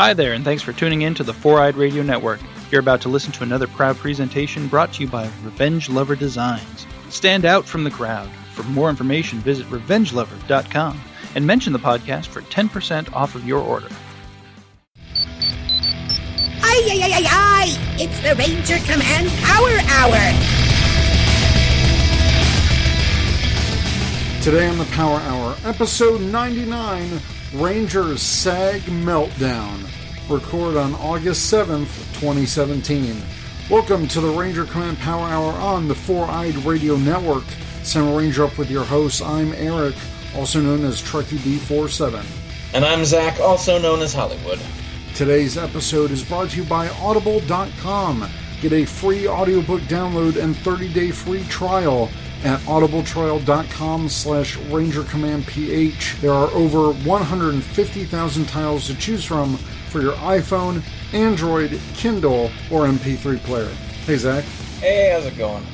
Hi there, and thanks for tuning in to the Four Eyed Radio Network. You're about to listen to another proud presentation brought to you by Revenge Lover Designs. Stand out from the crowd. For more information, visit revengelover.com and mention the podcast for 10% off of your order. Ay, ay, ay, ay, ay! It's the Ranger Command Power Hour! Today on the Power Hour, episode 99 Rangers SAG Meltdown, Record on August 7th, 2017. Welcome to the Ranger Command Power Hour on the Four Eyed Radio Network. Send Ranger up with your host. I'm Eric, also known as Trekkie B47. And I'm Zach, also known as Hollywood. Today's episode is brought to you by Audible.com. Get a free audiobook download and 30-day free trial at audibletrial.com slash rangercommandph. There are over 150,000 titles to choose from for your iPhone, Android, Kindle, or MP3 player. Hey, Zach. Hey, how's it going?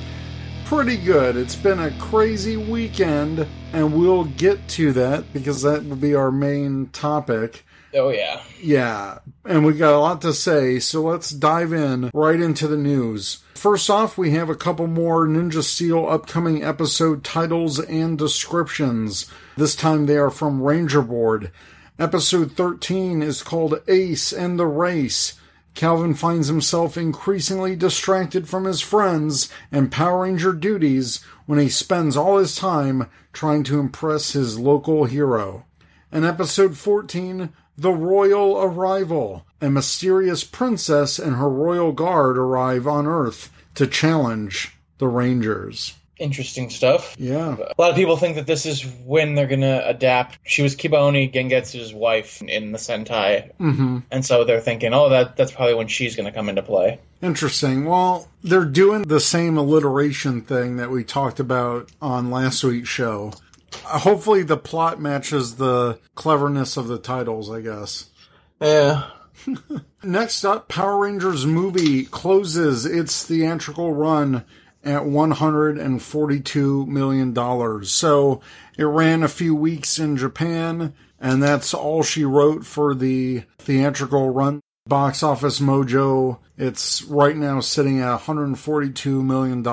Pretty good. It's been a crazy weekend, and we'll get to that because that will be our main topic. Oh, yeah. Yeah, and we got a lot to say, so let's dive in right into the news. First off, we have a couple more Ninja Steel upcoming episode titles and descriptions. This time they are from Ranger Board. Episode 13 is called Ace and the Race. Calvin finds himself increasingly distracted from his friends and Power Ranger duties when he spends all his time trying to impress his local hero. In episode 14, The Royal Arrival. A mysterious princess and her royal guard arrive on Earth to challenge the Rangers. Interesting stuff. Yeah. A lot of people think that this is when they're going to adapt. She was Kibaoni Gengetsu's wife in the Sentai. Mm-hmm. And so they're thinking, oh, that that's probably when she's going to come into play. Interesting. Well, they're doing the same alliteration thing that we talked about on last week's show. Uh, hopefully, the plot matches the cleverness of the titles, I guess. Yeah. Next up, Power Rangers movie closes its theatrical run at $142 million. So it ran a few weeks in Japan, and that's all she wrote for the theatrical run. Box Office Mojo, it's right now sitting at $142 million.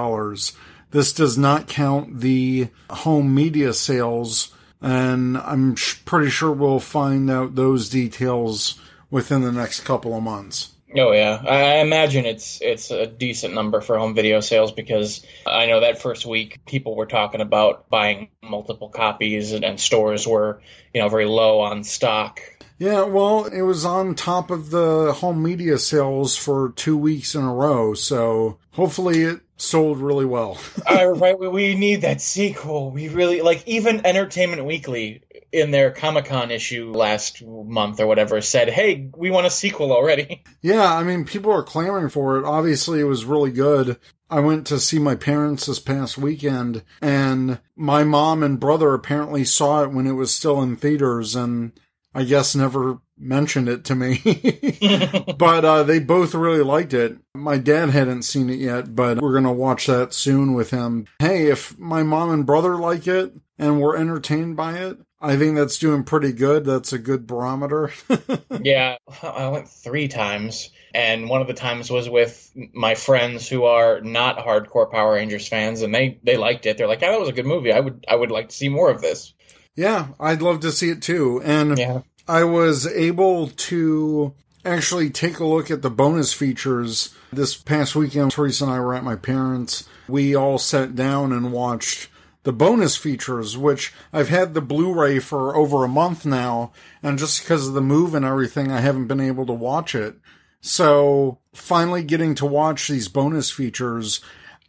This does not count the home media sales, and I'm pretty sure we'll find out those details within the next couple of months. Oh yeah, I imagine it's it's a decent number for home video sales because I know that first week people were talking about buying multiple copies and, and stores were you know very low on stock. Yeah, well, it was on top of the home media sales for two weeks in a row, so hopefully it sold really well. uh, right, we, we need that sequel. We really like even Entertainment Weekly in their Comic Con issue last month or whatever said, "Hey, we want a sequel already." Yeah, I mean, people are clamoring for it. Obviously, it was really good. I went to see my parents this past weekend, and my mom and brother apparently saw it when it was still in theaters, and I guess never mentioned it to me. but uh, they both really liked it. My dad hadn't seen it yet, but we're going to watch that soon with him. Hey, if my mom and brother like it and we're entertained by it, I think that's doing pretty good. That's a good barometer. yeah, I went three times, and one of the times was with my friends who are not hardcore Power Rangers fans, and they they liked it. They're like, "Yeah, that was a good movie. I would I would like to see more of this." Yeah, I'd love to see it too. And yeah. I was able to actually take a look at the bonus features this past weekend. Teresa and I were at my parents. We all sat down and watched the bonus features, which I've had the Blu-ray for over a month now, and just because of the move and everything, I haven't been able to watch it. So finally getting to watch these bonus features,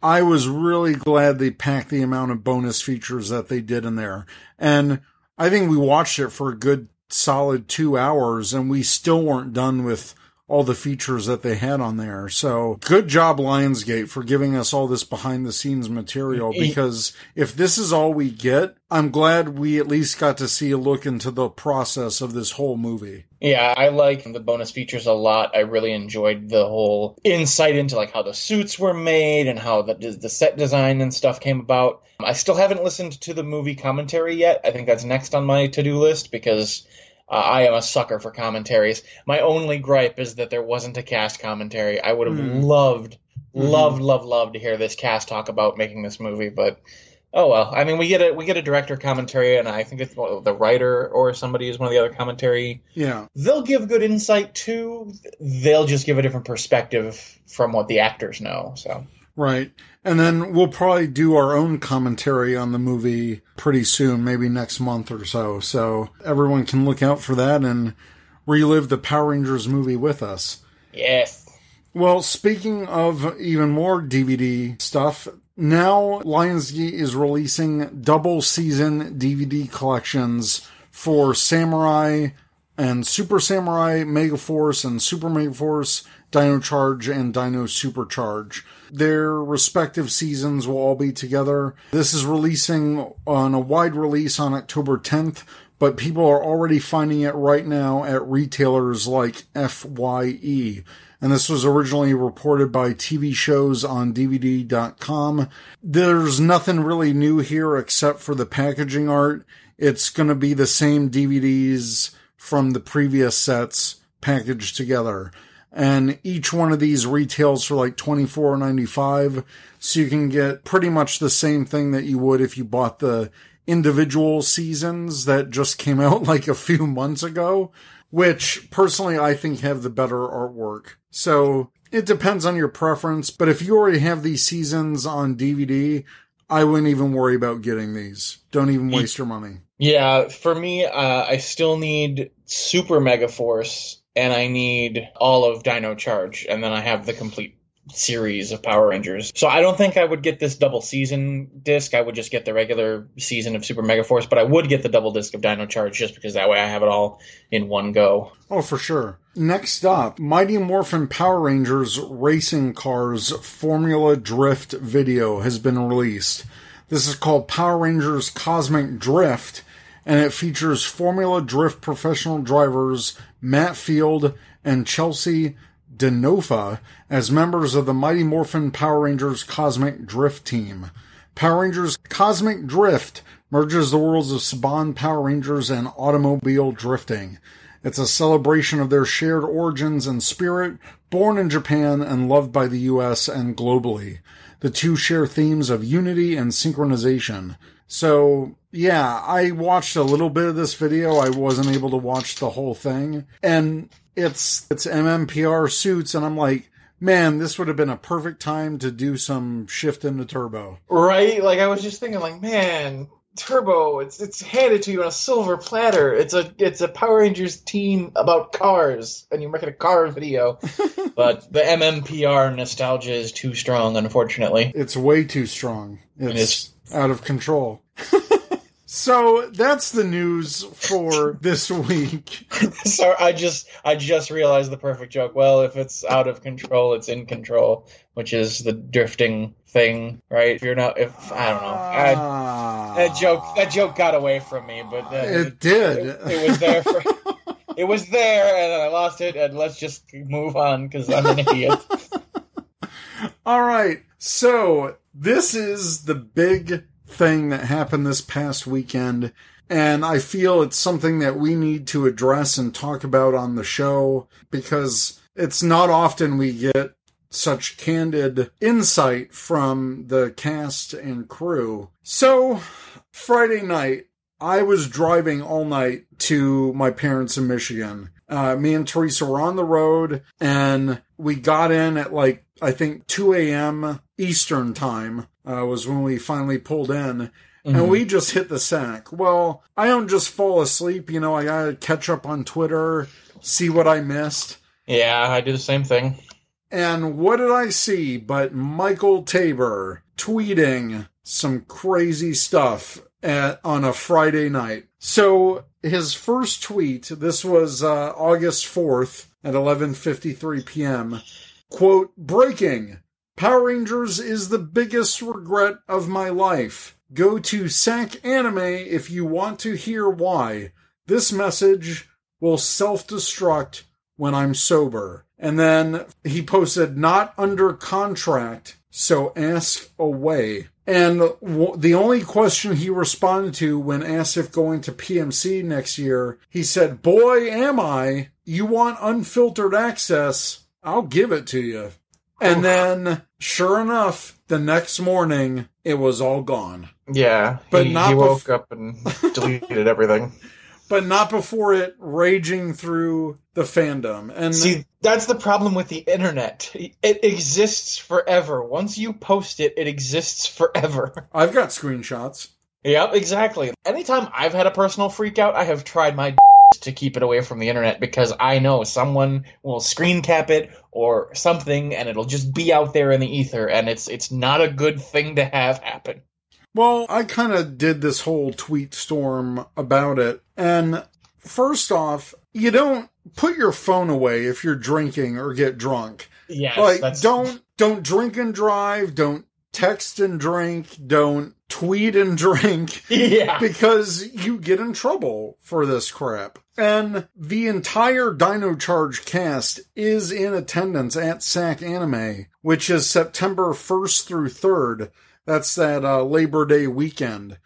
I was really glad they packed the amount of bonus features that they did in there. And I think we watched it for a good solid two hours and we still weren't done with all the features that they had on there. So good job, Lionsgate, for giving us all this behind the scenes material. Because if this is all we get, I'm glad we at least got to see a look into the process of this whole movie. Yeah, I like the bonus features a lot. I really enjoyed the whole insight into like how the suits were made and how the the set design and stuff came about. I still haven't listened to the movie commentary yet. I think that's next on my to-do list because uh, I am a sucker for commentaries. My only gripe is that there wasn't a cast commentary. I would have Mm. loved, Mhm. loved, loved, loved to hear this cast talk about making this movie, but oh well. I mean, we get a we get a director commentary, and I think it's the writer or somebody is one of the other commentary. Yeah. They'll give good insight too. They'll just give a different perspective from what the actors know. So Right. And then we'll probably do our own commentary on the movie pretty soon, maybe next month or so. So everyone can look out for that and relive the Power Rangers movie with us. yes, Well, speaking of even more DVD stuff, now Lionsgate is releasing double season DVD collections for Samurai and Super Samurai, Megaforce and Super Megaforce, Dino Charge and Dino Supercharge. Their respective seasons will all be together. This is releasing on a wide release on October 10th, but people are already finding it right now at retailers like FYE. And this was originally reported by TV shows on DVD.com. There's nothing really new here except for the packaging art. It's going to be the same DVDs from the previous sets packaged together. And each one of these retails for like $24.95. So you can get pretty much the same thing that you would if you bought the individual seasons that just came out like a few months ago, which personally I think have the better artwork. So it depends on your preference, but if you already have these seasons on DVD, I wouldn't even worry about getting these. Don't even waste your money. yeah. For me, uh, I still need Super Mega Force, and I need all of Dino Charge, and then I have the complete series of Power Rangers. So I don't think I would get this double season disc. I would just get the regular season of Super Mega Force, but I would get the double disc of Dino Charge just because that way I have it all in one go. Oh, for sure. Next up, Mighty Morphin Power Rangers Racing Cars Formula Drift video has been released. This is called Power Rangers Cosmic Drift, and it features Formula Drift professional drivers Matt Field and Chelsea DeNofa as members of the Mighty Morphin Power Rangers Cosmic Drift team. Power Rangers Cosmic Drift merges the worlds of Saban Power Rangers and automobile drifting. It's a celebration of their shared origins and spirit, born in Japan and loved by the US and globally. The two share themes of unity and synchronization. So, yeah, I watched a little bit of this video. I wasn't able to watch the whole thing. And it's it's MMPR suits and I'm like, man, this would have been a perfect time to do some shift into turbo. Right? Like I was just thinking, like, man, Turbo, it's it's handed to you on a silver platter. It's a it's a Power Rangers team about cars, and you're making a car video. but the MMPR nostalgia is too strong, unfortunately. It's way too strong. It's is. out of control. so that's the news for this week. Sorry, I just I just realized the perfect joke. Well, if it's out of control, it's in control, which is the drifting thing, right? If you're not, if I don't know, I, Ah. that joke that joke got away from me, but uh, It did. It, it was there for. It was there, and then I lost it, and let's just move on because I'm an idiot. All right. So this is the big thing that happened this past weekend. And I feel it's something that we need to address and talk about on the show because it's not often we get such candid insight from the cast and crew. So Friday night, I was driving all night to my parents in Michigan. Uh, me and Teresa were on the road and we got in at like, I think 2 a.m. Eastern time, uh, was when we finally pulled in and we just hit the sack. Well, I don't just fall asleep. You know, I gotta catch up on Twitter, see what I missed. Yeah, I do the same thing. And what did I see but Michael Taber tweeting some crazy stuff at, on a Friday night? So his first tweet, this was uh, August 4th at 11:53 p.m. Quote, breaking. Power Rangers is the biggest regret of my life. Go to SacAnime if you want to hear why. This message will self-destruct when I'm sober. And then he posted, not under contract, so ask away. And the only question he responded to when asked if going to PMC next year, he said, Boy, am I. You want unfiltered access? I'll give it to you. And then, sure enough, the next morning, it was all gone. Yeah, But he, not he bef- woke up and deleted everything. But not before it raging through the fandom. And See, that's the problem with the internet. It exists forever. Once you post it, it exists forever. I've got screenshots. Yep, exactly. Anytime I've had a personal freakout, I have tried my to keep it away from the internet because I know someone will screen cap it or something and it'll just be out there in the ether and it's it's not a good thing to have happen. Well, I kind of did this whole tweet storm about it. And first off, you don't put your phone away if you're drinking or get drunk. Yes, like that's don't don't drink and drive, don't text and drink, don't tweet and drink Yeah. because you get in trouble for this crap. And the entire Dino Charge cast is in attendance at SAC Anime, which is September 1st through 3rd. That's that uh, Labor Day weekend.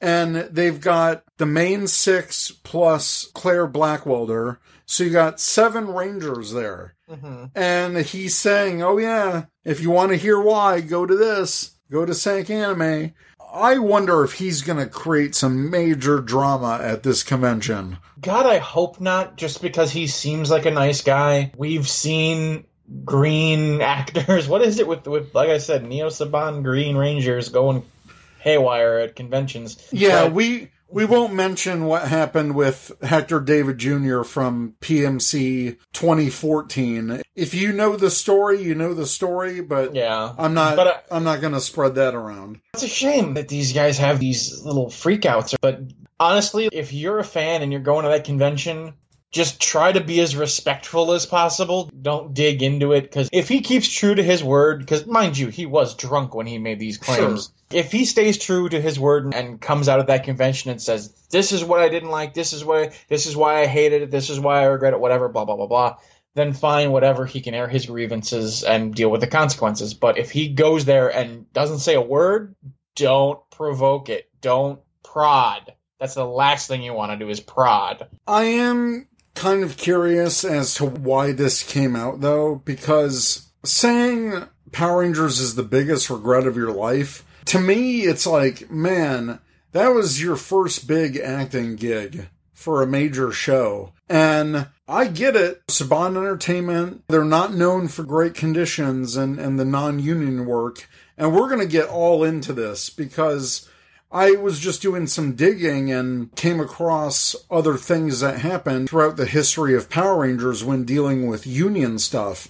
And they've got the main six plus Claire Blackwelder. So you got seven Rangers there. Mhm. And he's saying, oh yeah, if you want to hear why, go to this. Go to SacAnime. I wonder if he's going to create some major drama at this convention. God, I hope not, just because he seems like a nice guy. We've seen green actors. What is it with with like I said, Neo Saban Green Rangers going haywire at conventions? Yeah, But- we we won't mention what happened with Hector David Jr. from PMC 2014. If you know the story, you know the story, but yeah. I'm not But, uh, I'm not going to spread that around. It's a shame that these guys have these little freakouts. But honestly, if you're a fan and you're going to that convention, just try to be as respectful as possible. Don't dig into it because if he keeps true to his word, because mind you, he was drunk when he made these claims. Sure. If he stays true to his word and comes out of that convention and says, "This is what I didn't like. This is why. This is why I hated it. This is why I regret it. Whatever. Blah blah blah blah." Then fine, whatever. He can air his grievances and deal with the consequences. But if he goes there and doesn't say a word, don't provoke it. Don't prod. That's the last thing you want to do is prod. I am kind of curious as to why this came out though, because saying Power Rangers is the biggest regret of your life, to me, it's like, man, that was your first big acting gig for a major show. And I get it. Saban Entertainment, they're not known for great conditions and, and the non union work. And we're going to get all into this because I was just doing some digging and came across other things that happened throughout the history of Power Rangers when dealing with union stuff.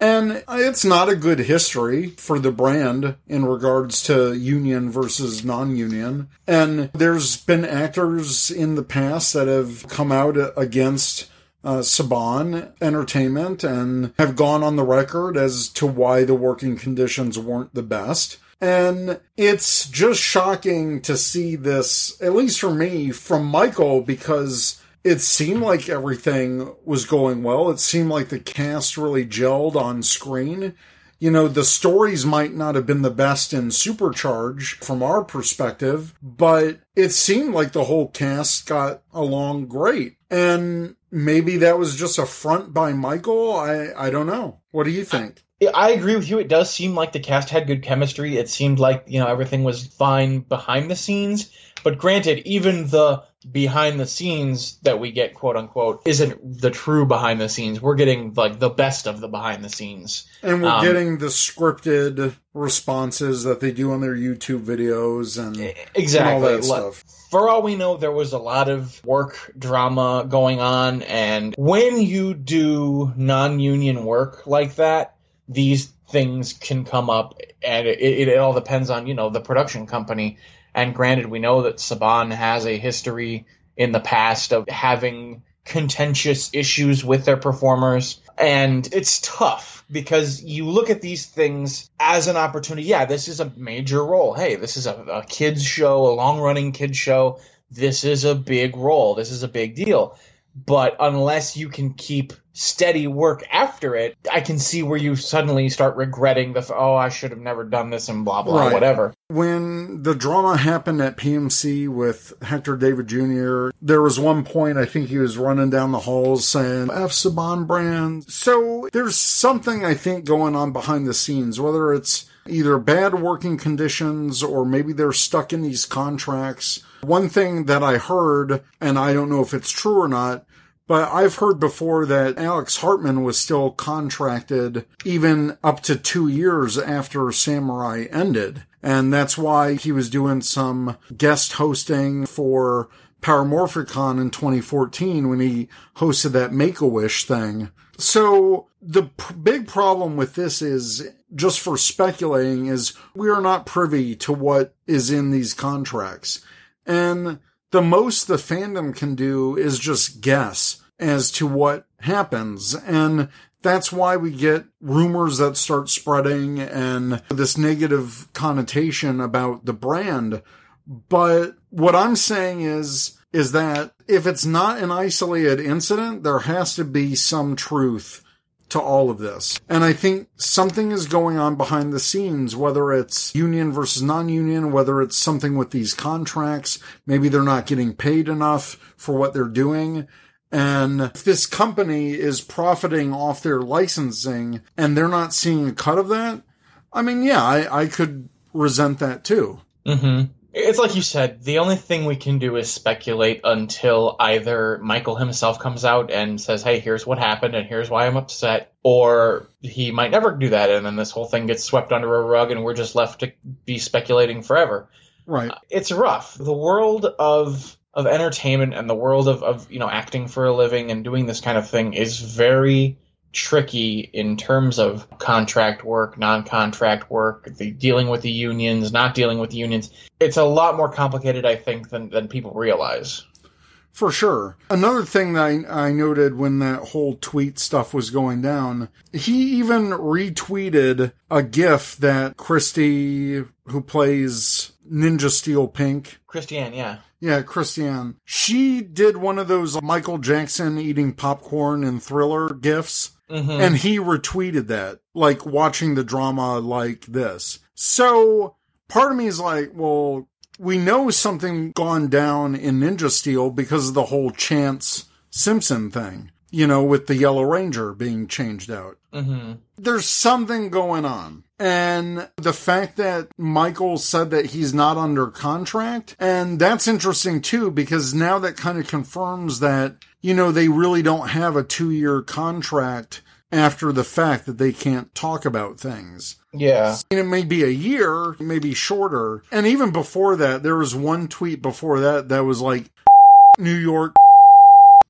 And it's not a good history for the brand in regards to union versus non-union. And there's been actors in the past that have come out against uh, Saban Entertainment and have gone on the record as to why the working conditions weren't the best. And it's just shocking to see this, at least for me, from Michael, because it seemed like everything was going well. It seemed like the cast really gelled on screen. You know, the stories might not have been the best in Supercharge from our perspective, but it seemed like the whole cast got along great. And maybe that was just a front by Michael. I, I don't know. What do you think? I agree with you. It does seem like the cast had good chemistry. It seemed like, you know, everything was fine behind the scenes. But granted, even the behind the scenes that we get, quote unquote, isn't the true behind the scenes. We're getting like the best of the behind the scenes. And we're Um, getting the scripted responses that they do on their YouTube videos and, and Exactly. all that Like, stuff. for all we know, there was a lot of work drama going on. And when you do non union work like that, these things can come up. And it, it, it all depends on, you know, the production company. And granted, we know that Saban has a history in the past of having contentious issues with their performers. And it's tough because you look at these things as an opportunity. Yeah, this is a major role. Hey, this is a, a kids show, a long running kids show. This is a big role. This is a big deal. But unless you can keep steady work after it, I can see where you suddenly start regretting the oh I should have never done this and blah blah Right. whatever. When the drama happened at PMC with Hector David Jr., there was one point I think he was running down the halls saying F Saban brand. So there's something I think going on behind the scenes, whether it's either bad working conditions or maybe they're stuck in these contracts. One thing that I heard, and I don't know if it's true or not, but I've heard before that Alex Heartman was still contracted even up to two years after Samurai ended. And that's why he was doing some guest hosting for Power Morphicon in 2014 when he hosted that Make-A-Wish thing. So the big problem with this is just for speculating is we are not privy to what is in these contracts. And the most the fandom can do is just guess as to what happens. And that's why we get rumors that start spreading and this negative connotation about the brand. But what I'm saying is, is that if it's not an isolated incident, there has to be some truth to all of this. And I think something is going on behind the scenes, whether it's union versus non-union, whether it's something with these contracts. Maybe they're not getting paid enough for what they're doing. And if this company is profiting off their licensing and they're not seeing a cut of that, I mean, yeah, I, I could resent that too. Mm-hmm. It's like you said, the only thing we can do is speculate until either Michael himself comes out and says, hey, here's what happened and here's why I'm upset, or he might never do that and then this whole thing gets swept under a rug and we're just left to be speculating forever. Right. It's rough. The world of of entertainment and the world of, of you know acting for a living and doing this kind of thing is very tricky in terms of contract work, non-contract work, the dealing with the unions, not dealing with the unions. It's a lot more complicated, I think, than than people realize. For sure. Another thing that I, I noted when that whole tweet stuff was going down, he even retweeted a gif that Christy, who plays Ninja Steel Pink, Chrystiane, yeah. yeah, Chrystiane, she did one of those Michael Jackson eating popcorn and thriller gifs. Hmm And he retweeted that, like watching the drama like this. So part of me is like, well, we know something gone down in Ninja Steel because of the whole Chance Simpson thing, you know, with the Yellow Ranger being changed out. hmm There's something going on. And the fact that Michael said that he's not under contract, and that's interesting too, because now that kind of confirms that, you know, they really don't have a two year contract after the fact that they can't talk about things. Yeah. And it may be a year, maybe shorter. And even before that, there was one tweet before that that was like, New York.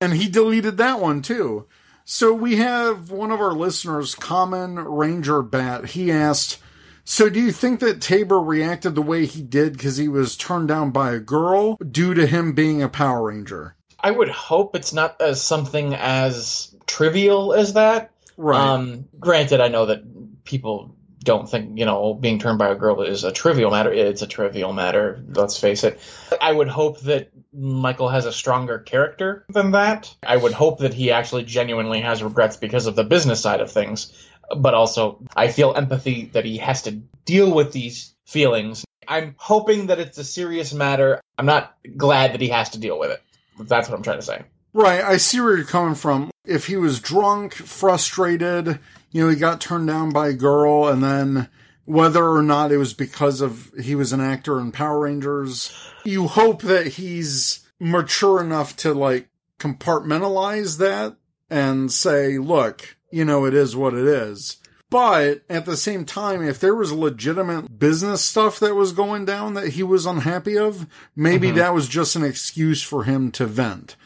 And he deleted that one too. So we have one of our listeners, Common Ranger Bat. He asked, so do you think that Taber reacted the way he did because he was turned down by a girl due to him being a Power Ranger? I would hope it's not as something as trivial as that. Right. Um, granted, I know that people don't think you know being turned by a girl is a trivial matter. It's a trivial matter. Let's face it. I would hope that Michael has a stronger character than that. I would hope that he actually genuinely has regrets because of the business side of things. But also, I feel empathy that he has to deal with these feelings. I'm hoping that it's a serious matter. I'm not glad that he has to deal with it. That's what I'm trying to say. Right, I see where you're coming from. If he was drunk, frustrated, you know, he got turned down by a girl, and then whether or not it was because of he was an actor in Power Rangers, you hope that he's mature enough to like compartmentalize that and say, look, you know, it is what it is. But at the same time, if there was legitimate business stuff that was going down that he was unhappy of, maybe mm-hmm. that was just an excuse for him to vent.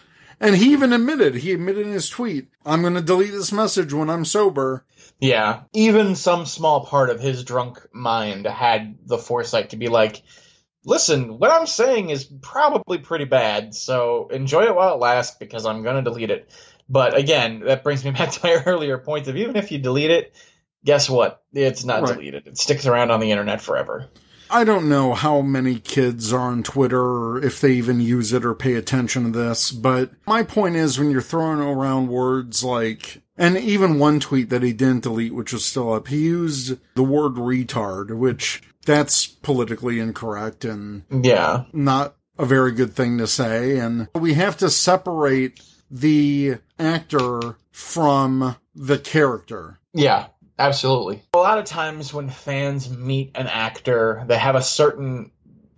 And he even admitted, he admitted in his tweet, I'm going to delete this message when I'm sober. Yeah, even some small part of his drunk mind had the foresight to be like, listen, what I'm saying is probably pretty bad, so enjoy it while it lasts because I'm going to delete it. But again, that brings me back to my earlier point of even if you delete it, guess what? It's not Right. deleted. It sticks around on the internet forever. I don't know how many kids are on Twitter or if they even use it or pay attention to this, but my point is when you're throwing around words like, and even one tweet that he didn't delete, which was still up, he used the word retard, which that's politically incorrect and Yeah. not a very good thing to say. And we have to separate the actor from the character. Yeah, absolutely. A lot of times when fans meet an actor, they have a certain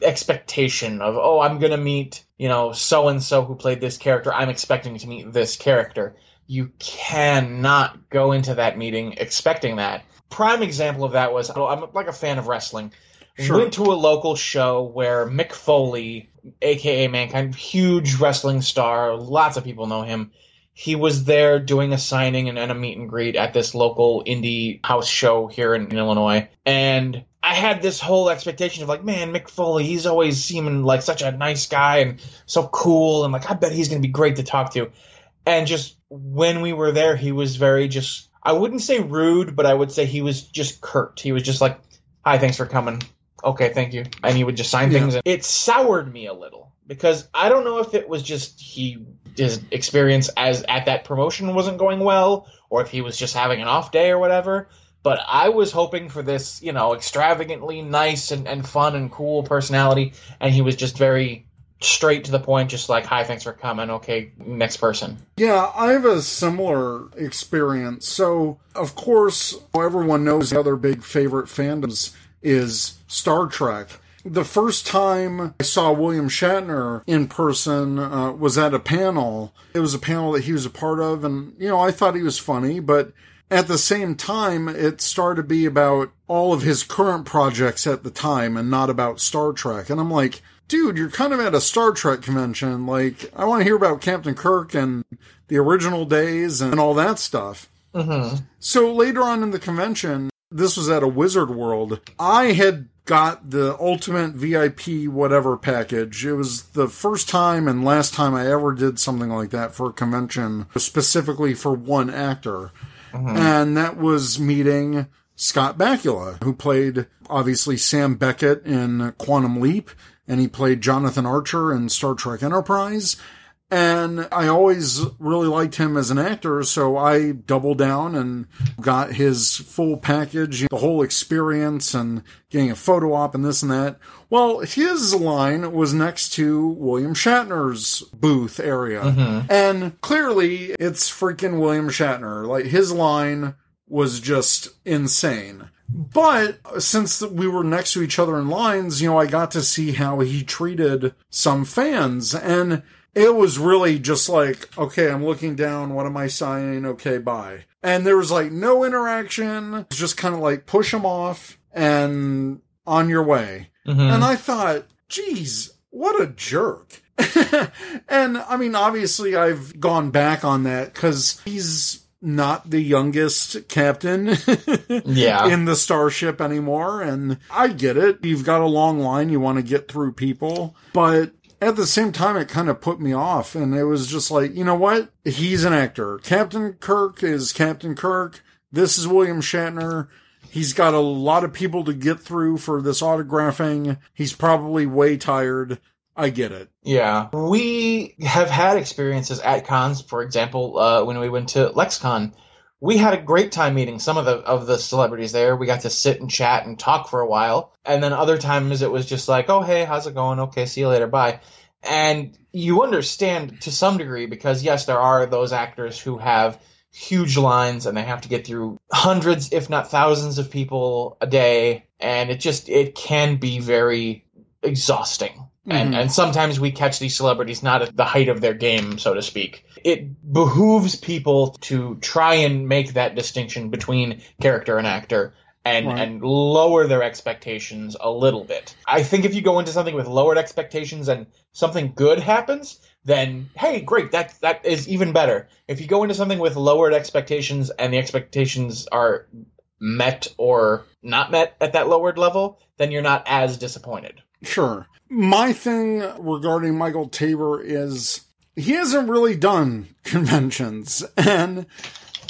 expectation of, oh, I'm going to meet, you know, so and so who played this character. I'm expecting to meet this character. You cannot go into that meeting expecting that. Prime example of that was oh, I'm like a fan of wrestling. Sure. Went to a local show where Mick Foley, aka Mankind, huge wrestling star, lots of people know him he was there doing a signing and, and a meet and greet at this local indie house show here in, in Illinois. And I had this whole expectation of like, man, Mick Foley, he's always seeming like such a nice guy and so cool. And like, I bet he's going to be great to talk to. And just when we were there, he was very just, I wouldn't say rude, but I would say he was just curt. He was just like, hi, thanks for coming. Okay, thank you. And he would just sign Yeah. things. And it soured me a little because I don't know if it was just he his experience as at that promotion wasn't going well or if he was just having an off day or whatever. But I was hoping for this, you know, extravagantly nice and, and fun and cool personality, and he was just very straight to the point, just like, "Hi, thanks for coming. Okay, next person." Yeah, I have a similar experience. So, of course, everyone knows the other big favorite fandoms is Star Trek. The first time I saw William Shatner in person uh, was at a panel. It was a panel that he was a part of, and, you know, I thought he was funny, but at the same time, it started to be about all of his current projects at the time and not about Star Trek. And I'm like, dude, you're kind of at a Star Trek convention. Like, I want to hear about Captain Kirk and the original days and all that stuff. Mm-hmm. So later on in the convention, this was at a Wizard World. I had got the ultimate VIP whatever package. It was the first time and last time I ever did something like that for a convention, specifically for one actor. Mm-hmm. And that was meeting Scott Bakula, who played obviously Sam Beckett in Quantum Leap, and he played Jonathan Archer in Star Trek Enterprise. And I always really liked him as an actor, so I doubled down and got his full package, the whole experience, and getting a photo op and this and that. Well, his line was next to William Shatner's booth area. Mm-hmm. And clearly, it's freaking William Shatner. Like, his line was just insane. But since we were next to each other in lines, you know, I got to see how he treated some fans. And it was really just like, okay, I'm looking down. What am I signing? Okay, bye. And there was like no interaction. Just kind of like push them off and on your way. Mm-hmm. And I thought, geez, what a jerk. and I mean, obviously, I've gone back on that because he's not the youngest captain Yeah. in the starship anymore. And I get it. You've got a long line, you want to get through people. But at the same time, it kind of put me off. And it was just like, you know what? He's an actor. Captain Kirk is Captain Kirk. This is William Shatner. He's got a lot of people to get through for this autographing. He's probably way tired. I get it. Yeah, we have had experiences at cons. For example, uh, when we went to LexCon, we had a great time meeting some of the of the celebrities there. We got to sit and chat and talk for a while, and then other times it was just like, "Oh, hey, how's it going? Okay, see you later, bye." And you understand to some degree because yes, there are those actors who have huge lines and they have to get through hundreds, if not thousands, of people a day, and it just it can be very exhausting. And Mhm. and sometimes we catch these celebrities not at the height of their game, so to speak. It behooves people to try and make that distinction between character and actor and Right. and lower their expectations a little bit. I think if you go into something with lowered expectations and something good happens, then hey, great, that that is even better. If you go into something with lowered expectations and the expectations are met or not met at that lowered level, then you're not as disappointed. Sure. My thing regarding Michael Taber is he hasn't really done conventions. And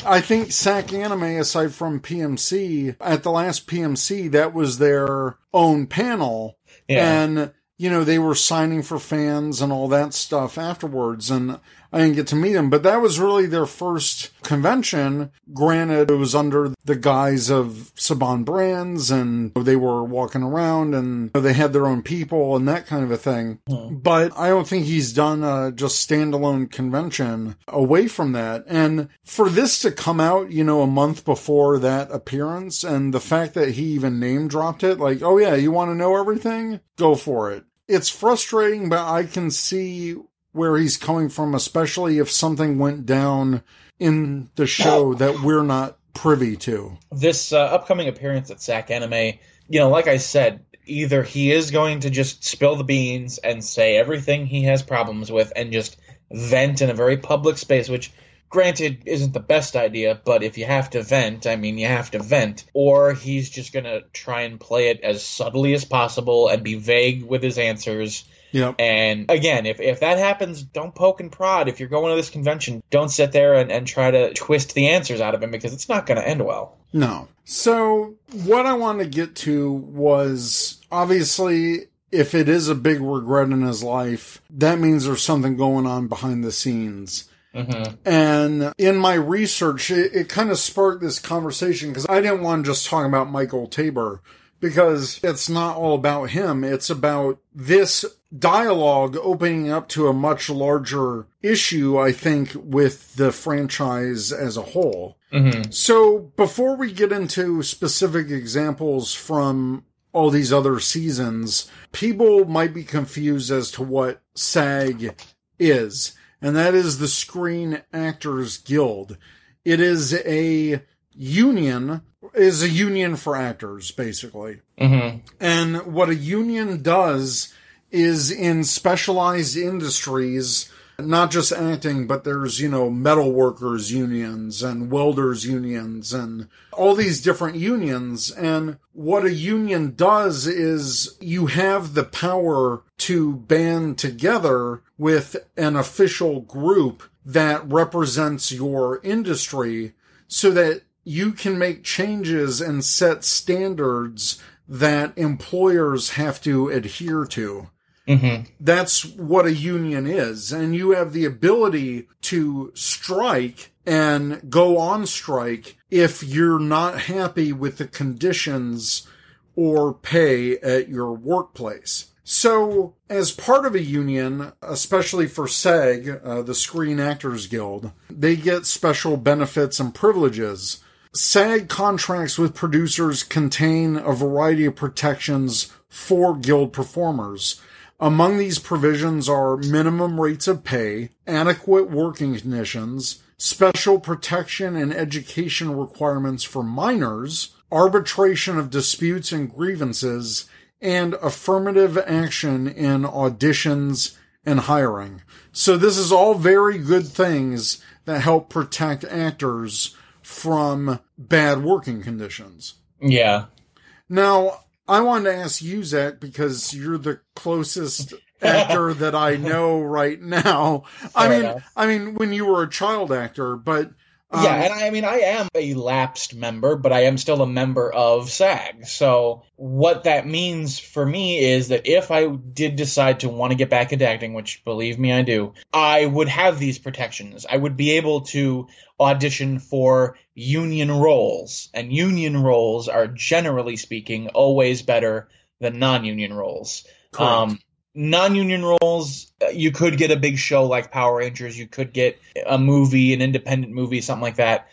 I think SAC Anime, aside from PMC, at the last PMC, that was their own panel. Yeah. And, you know, they were signing for fans and all that stuff afterwards. And I didn't get to meet him, but that was really their first convention. Granted, it was under the guise of Saban Brands and they were walking around and they had their own people and that kind of a thing. But I don't think he's done a just standalone convention away from that. And for this to come out, you know, a month before that appearance and the fact that he even name dropped it, like, oh yeah, you want to know everything? Go for it. It's frustrating, but I can see where he's coming from, especially if something went down in the show that we're not privy to. this uh, upcoming appearance at SAC Anime, you know, like I said, either he is going to just spill the beans and say everything he has problems with and just vent in a very public space, which granted isn't the best idea, but if you have to vent, I mean, you have to vent, or he's just going to try and play it as subtly as possible and be vague with his answers. Yep. And again, if, if that happens, don't poke and prod. If you're going to this convention, don't sit there and, and try to twist the answers out of him because it's not going to end well. No. So what I want to get to was obviously if it is a big regret in his life, that means there's something going on behind the scenes. Mm-hmm. And in my research, it, it kind of sparked this conversation because I didn't want to just talk about Michael Taber because it's not all about him. It's about this dialogue opening up to a much larger issue, I think, with the franchise as a whole. Mm-hmm. So before we get into specific examples from all these other seasons, people might be confused as to what SAG is, and that is the Screen Actors Guild. It is a union, is a union for actors, basically. Mm-hmm. And what a union does is in specialized industries, not just acting, but there's, you know, metal workers unions and welders unions and all these different unions. And what a union does is you have the power to band together with an official group that represents your industry so that you can make changes and set standards that employers have to adhere to. Mm-hmm. That's what a union is. And you have the ability to strike and go on strike if you're not happy with the conditions or pay at your workplace. So, as part of a union, especially for SAG, uh, the Screen Actors Guild, they get special benefits and privileges. SAG contracts with producers contain a variety of protections for guild performers. Among these provisions are minimum rates of pay, adequate working conditions, special protection and education requirements for minors, arbitration of disputes and grievances, and affirmative action in auditions and hiring. So this is all very good things that help protect actors from bad working conditions. Yeah. Now, I wanted to ask you, Zach, because you're the closest actor that I know right now. I mean, enough. I mean, when you were a child actor, but um, yeah, and I, I mean, I am a lapsed member, but I am still a member of SAG. So, what that means for me is that if I did decide to want to get back into acting, which believe me, I do, I would have these protections. I would be able to audition for union roles, and union roles are generally speaking always better than non union roles. Correct. Non-union roles uh, you could get a big show like power rangers you could get a movie an independent movie something like that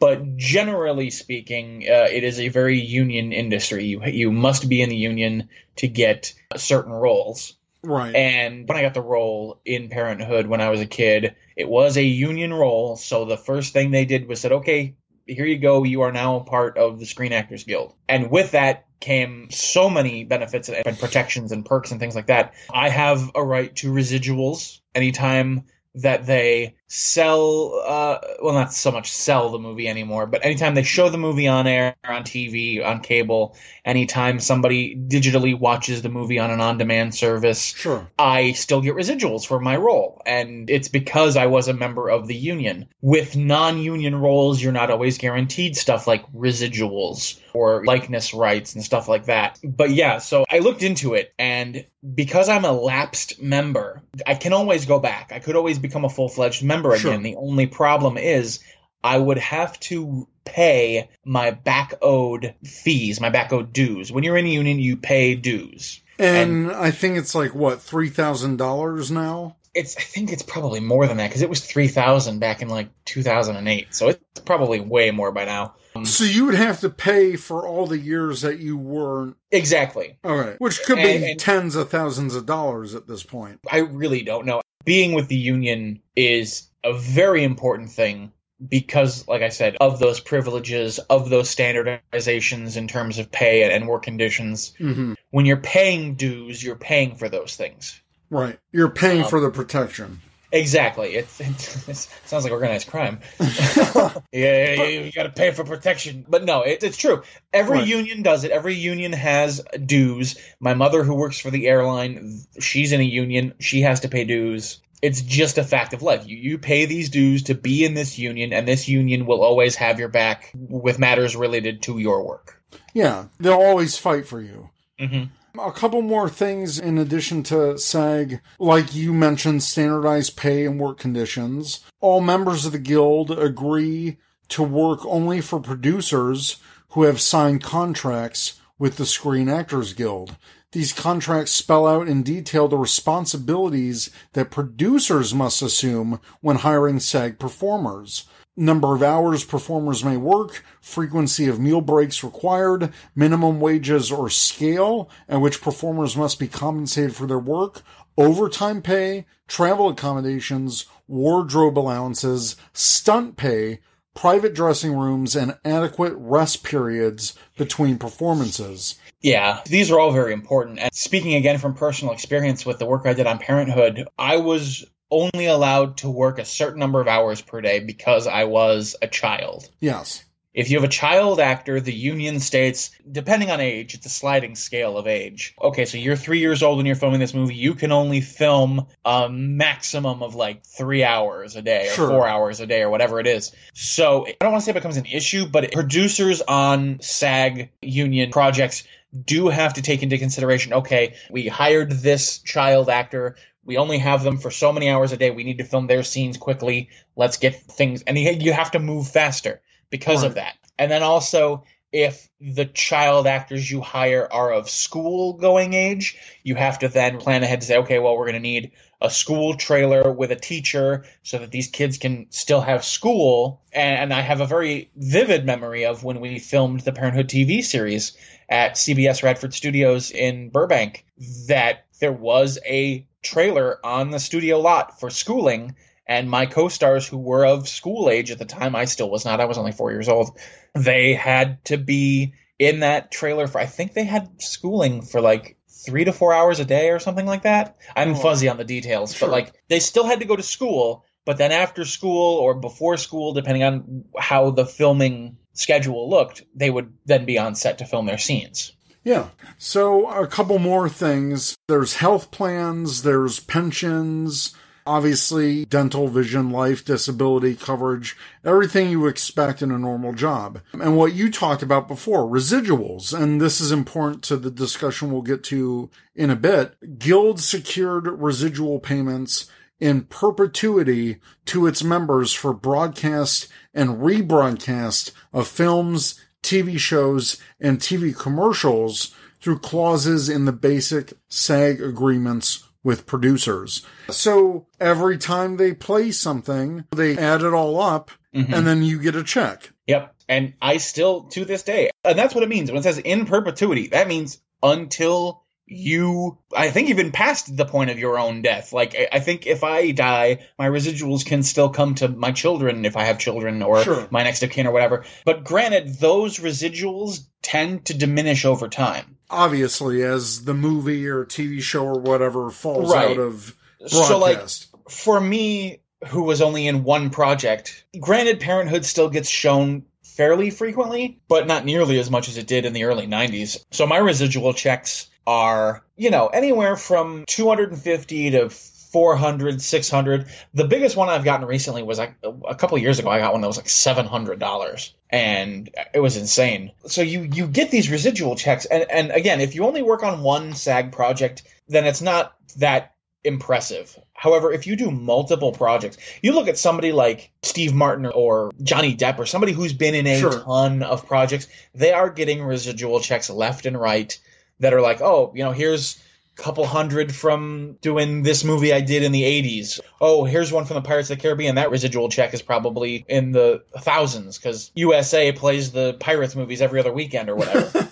but generally speaking uh, it is a very union industry you, you must be in the union to get certain roles right. and when I got the role in Parenthood when I was a kid, it was a union role. So the first thing they did was said, okay, here you go. You are now a part of the Screen Actors Guild. And with that came so many benefits and protections and perks and things like that. I have a right to residuals anytime that they sell uh well not so much sell the movie anymore but anytime they show the movie on air on tv on cable anytime somebody digitally watches the movie on an on-demand service Sure. i still get residuals for my role. And it's because i was a member of the union. With non-union roles you're not always guaranteed stuff like residuals or likeness rights and stuff like that. But yeah so i looked into it and because i'm a lapsed member i can always go back. I could always become a full-fledged member Sure. again the only problem is I would have to pay my back owed fees, my back owed dues. When you're in a union, you pay dues. And, I think it's like what three thousand dollars now. It's I think it's probably more than that because it was three thousand back in like two thousand and eight, so it's probably way more by now. Um, so you would have to pay for all the years that you weren't. Exactly. Okay, which could be And- and- tens of thousands of dollars at this point. I really don't know. Being with the union is a very important thing because, like I said, of those privileges, of those standardizations in terms of pay and work conditions. hmm When you're paying dues, you're paying for those things. Right, you're paying Um, for the protection. Exactly. It, it, it sounds like organized crime. yeah, yeah, yeah, you got to pay for protection. But no, it, it's true. Every Right. union does it. Every union has dues. My mother, who works for the airline, she's in a union. She has to pay dues. It's just a fact of life. You, you pay these dues to be in this union, and this union will always have your back with matters related to your work. Yeah, they'll always fight for you. hmm A couple more things in addition to SAG, like you mentioned, standardized pay and work conditions. All members of the guild agree to work only for producers who have signed contracts with the Screen Actors Guild. These contracts spell out in detail the responsibilities that producers must assume when hiring SAG performers number of hours performers may work, frequency of meal breaks required, minimum wages or scale at which performers must be compensated for their work, overtime pay, travel accommodations, wardrobe allowances, stunt pay, private dressing rooms, and adequate rest periods between performances. Yeah, these are all very important. And speaking again from personal experience with the work I did on Parenthood, I was only allowed to work a certain number of hours per day because I was a child. Yes. If you have a child actor, the union states, depending on age, it's a sliding scale of age. Okay, so you're three years old and you're filming this movie, you can only film a maximum of like three hours a day or Sure. four hours a day or whatever it is. So I don't want to say it becomes an issue, but producers on SAG union projects do have to take into consideration okay, we hired this child actor. We only have them for so many hours a day. We need to film their scenes quickly. Let's get things, and you have to move faster because of that. And then also, if the child actors you hire are of school going age, you have to then plan ahead to say, okay, well, we're going to need a school trailer with a teacher so that these kids can still have school. And, and I have a very vivid memory of when we filmed the Parenthood TV series at CBS Radford Studios in Burbank that there was a trailer on the studio lot for schooling and my co-stars who were of school age at the time i still was not i was only four years old they had to be in that trailer for i think they had schooling for like three to four hours a day or something like that i'm Oh. fuzzy on the details Sure. but like they still had to go to school but then after school or before school depending on how the filming schedule looked they would then be on set to film their scenes Yeah. So a couple more things. There's health plans, there's pensions, obviously dental, vision, life, disability coverage, everything you expect in a normal job. And what you talked about before, residuals, and this is important to the discussion we'll get to in a bit. Guild secured residual payments in perpetuity to its members for broadcast and rebroadcast of films, TV shows, and TV commercials through clauses in the basic SAG agreements with producers. So every time they play something, they add it all up Mhm. and then you get a check. Yep. And I still, to this day, and that's what it means when it says in perpetuity, that means until you, I think even past the point of your own death. Like, I- I think if I die, my residuals can still come to my children if I have children or Sure. my next of kin or whatever. But granted, those residuals tend to diminish over time. Obviously, as the movie or TV show or whatever falls Right. out of broadcast. So, like, for me, who was only in one project. Granted, Parenthood still gets shown fairly frequently, but not nearly as much as it did in the early 90s. So my residual checks are, you know, anywhere from 250 to 400 600 the biggest one i've gotten recently was like a couple years ago i got one that was like $700 and it was insane. So you you get these residual checks. And and again if you only work on one sag project then it's not that impressive. However if you do multiple projects you look at somebody like steve martin or johnny depp or somebody who's been in a Sure. ton of projects they are getting residual checks left and right that are like oh you know here's couple hundred from doing this movie I did in the 80s. Oh, here's one from the Pirates of the Caribbean. That residual check is probably in the thousands because USA plays the Pirates movies every other weekend or whatever.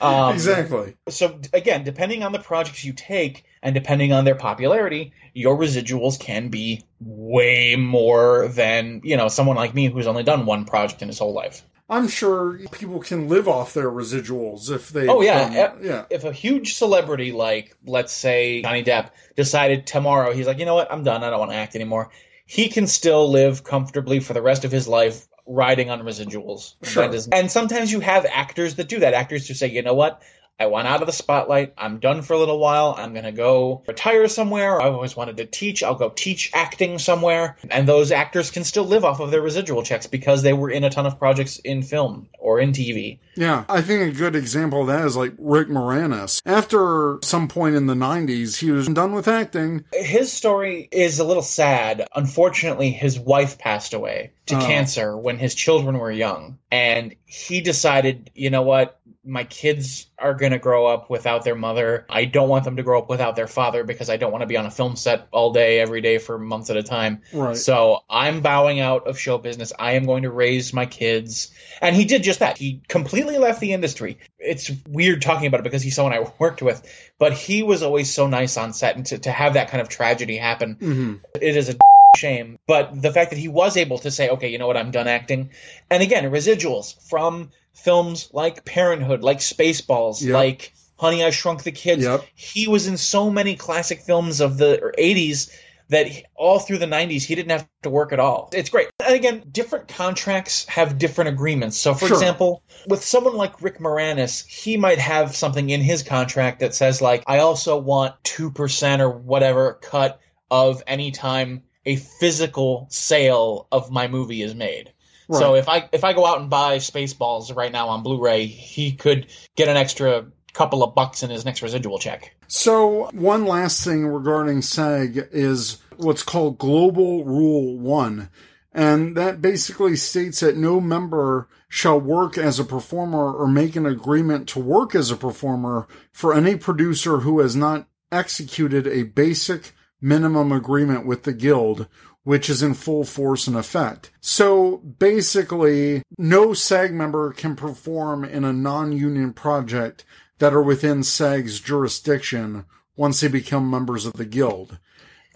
um, exactly. So, again, depending on the projects you take and depending on their popularity, your residuals can be way more than, you know, someone like me who's only done one project in his whole life. I'm sure people can live off their residuals if they. Oh, yeah. yeah. if a huge celebrity like let's say Johnny Depp decided tomorrow he's like, you know what, I'm done, I don't want to act anymore. He can still live comfortably for the rest of his life riding on residuals. Sure. Is- and sometimes you have actors that do that. Actors who say, you know what, I want out of the spotlight. I'm done for a little while. I'm going to go retire somewhere. I've always wanted to teach. I'll go teach acting somewhere. And those actors can still live off of their residual checks because they were in a ton of projects in film or in TV. Yeah, I think a good example of that is like Rick Moranis. After some point in the 90s, he was done with acting. his story is a little sad. Unfortunately, his wife passed away to Oh. cancer when his children were young. And he decided, you know what? My kids are going to grow up without their mother. I don't want them to grow up without their father because I don't want to be on a film set all day, every day for months at a time. Right. So I'm bowing out of show business. I am going to raise my kids. And he did just that. He completely left the industry. It's weird talking about it because he's someone I worked with, but he was always so nice on set. And to, to have that kind of tragedy happen, hmm it is a shame. But the fact that he was able to say, okay, you know what, I'm done acting. And again, residuals from films like Parenthood, like Spaceballs, Yep. like Honey, I Shrunk the Kids. Yep. He was in so many classic films of the 80s that he- all through the 90s he didn't have to work at all. It's great. And again, different contracts have different agreements. So for Sure. example, with someone like Rick Moranis, he might have something in his contract that says like I also want 2% or whatever cut of any time a physical sale of my movie is made. So if I if I go out and buy Spaceballs right now on Blu-ray, he could get an extra couple of bucks in his next residual check. So, one last thing regarding SAG is what's called Global Rule 1. And that basically states that no member shall work as a performer or make an agreement to work as a performer for any producer who has not executed a basic minimum agreement with the guild, which is in full force and effect. So basically, no SAG member can perform in a non-union project that are within SAG's jurisdiction once they become members of the guild.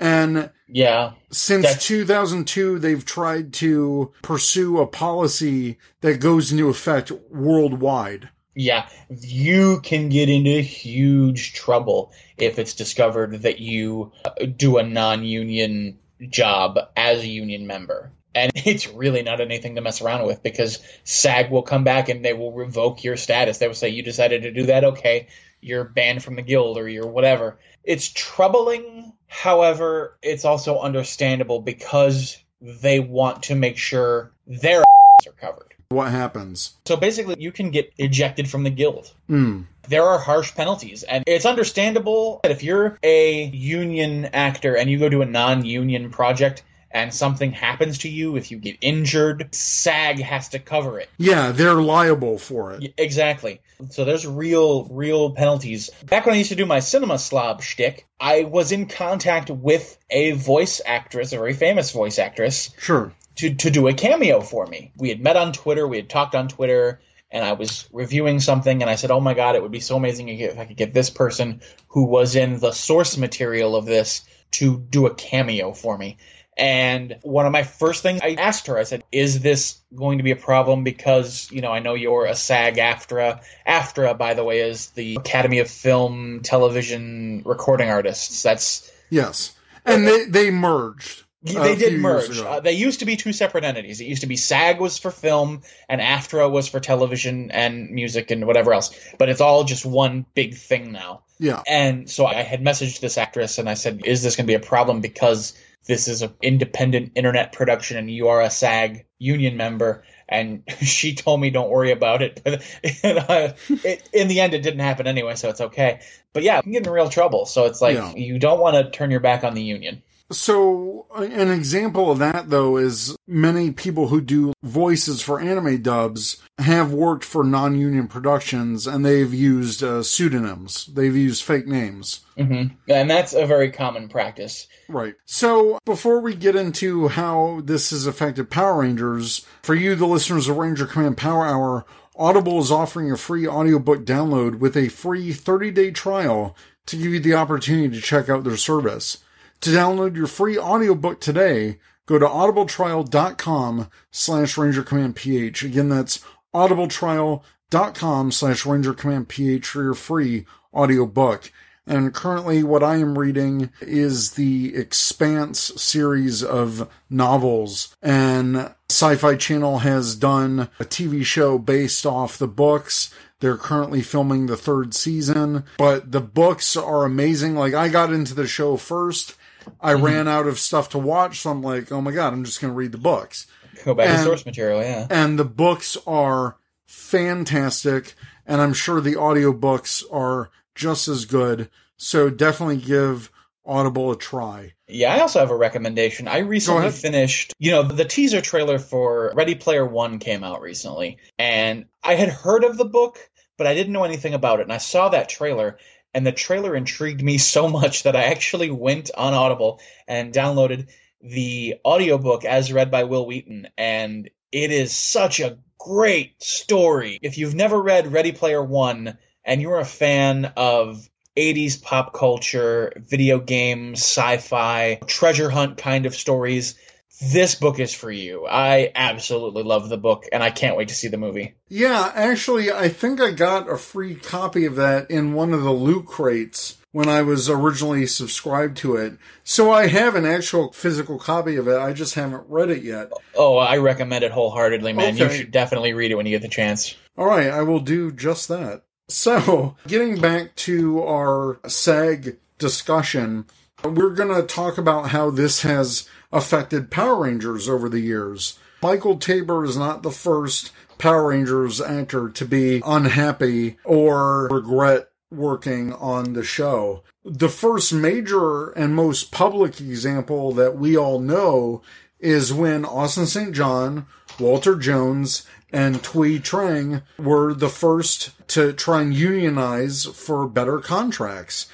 And Yeah. since That's- 2002, they've tried to pursue a policy that goes into effect worldwide. Yeah, you can get into huge trouble if it's discovered that you do a non-union job as a union member. And it's really not anything to mess around with because SAG will come back and they will revoke your status. They will say, you decided to do that, okay, you're banned from the guild or you're whatever. It's troubling. However, it's also understandable because they want to make sure their are covered. What happens? So basically, you can get ejected from the guild. Hmm. There are harsh penalties, and it's understandable that if you're a union actor and you go to a non union project and something happens to you, if you get injured, SAG has to cover it. Yeah, they're liable for it. Exactly. So there's real, real penalties. Back when I used to do my cinema slob shtick, I was in contact with a voice actress, a very famous voice actress, Sure. To, to do a cameo for me. We had met on Twitter, we had talked on Twitter, and I was reviewing something, and I said, Oh my god, it would be so amazing if I could get this person who was in the source material of this to do a cameo for me. And one of my first things I asked her, I said, Is this going to be a problem? Because, you know, I know you're a SAG AFTRA. AFTRA, by the way, is the Academy of Film Television Recording Artists. That's Yes. And they, they merged. They did merge. Uh, they used to be two separate entities. It used to be SAG was for film and AFTRA was for television and music and whatever else. But it's all just one big thing now. Yeah. And so I had messaged this actress and I said, "Is this going to be a problem because this is an independent internet production and you are a SAG union member?" And she told me, "Don't worry about it." But it, in the end, it didn't happen anyway, so it's okay. But yeah, you can get in real trouble. So it's like yeah. you don't want to turn your back on the union. So, an example of that, though, is many people who do voices for anime dubs have worked for non union productions and they've used uh, pseudonyms. They've used fake names. Mm-hmm. And that's a very common practice. Right. So, before we get into how this has affected Power Rangers, for you, the listeners of Ranger Command Power Hour, Audible is offering a free audiobook download with a free 30 day trial to give you the opportunity to check out their service. To download your free audiobook today, go to audibletrial.com slash rangercommandph. Again, that's audibletrial.com slash rangercommandph for your free audiobook. And currently what I am reading is the Expanse series of novels. And Sci-Fi Channel has done a TV show based off the books. They're currently filming the third season, but the books are amazing. Like I got into the show first I mm-hmm. ran out of stuff to watch, so I'm like, oh my god, I'm just going to read the books. Go back and, to source material, yeah. And the books are fantastic, and I'm sure the audiobooks are just as good. So definitely give Audible a try. Yeah, I also have a recommendation. I recently finished, you know, the teaser trailer for Ready Player One came out recently, and I had heard of the book, but I didn't know anything about it. And I saw that trailer, and the trailer intrigued me so much that I actually went on Audible and downloaded the audiobook as read by Wil Wheaton and it is such a great story. If you've never read Ready Player 1 and you're a fan of 80s pop culture, video games, sci-fi, treasure hunt kind of stories, this book is for you. I absolutely love the book and I can't wait to see the movie. Yeah, actually, I think I got a free copy of that in one of the loot crates when I was originally subscribed to it. So I have an actual physical copy of it. I just haven't read it yet. Oh, I recommend it wholeheartedly, man. Okay. You should definitely read it when you get the chance. All right, I will do just that. So, getting back to our SAG discussion, we're going to talk about how this has affected Power Rangers over the years. Michael Taber is not the first Power Rangers actor to be unhappy or regret working on the show. The first major and most public example that we all know is when Austin St. John, Walter Jones, and Thuy Trang were the first to try and unionize for better contracts,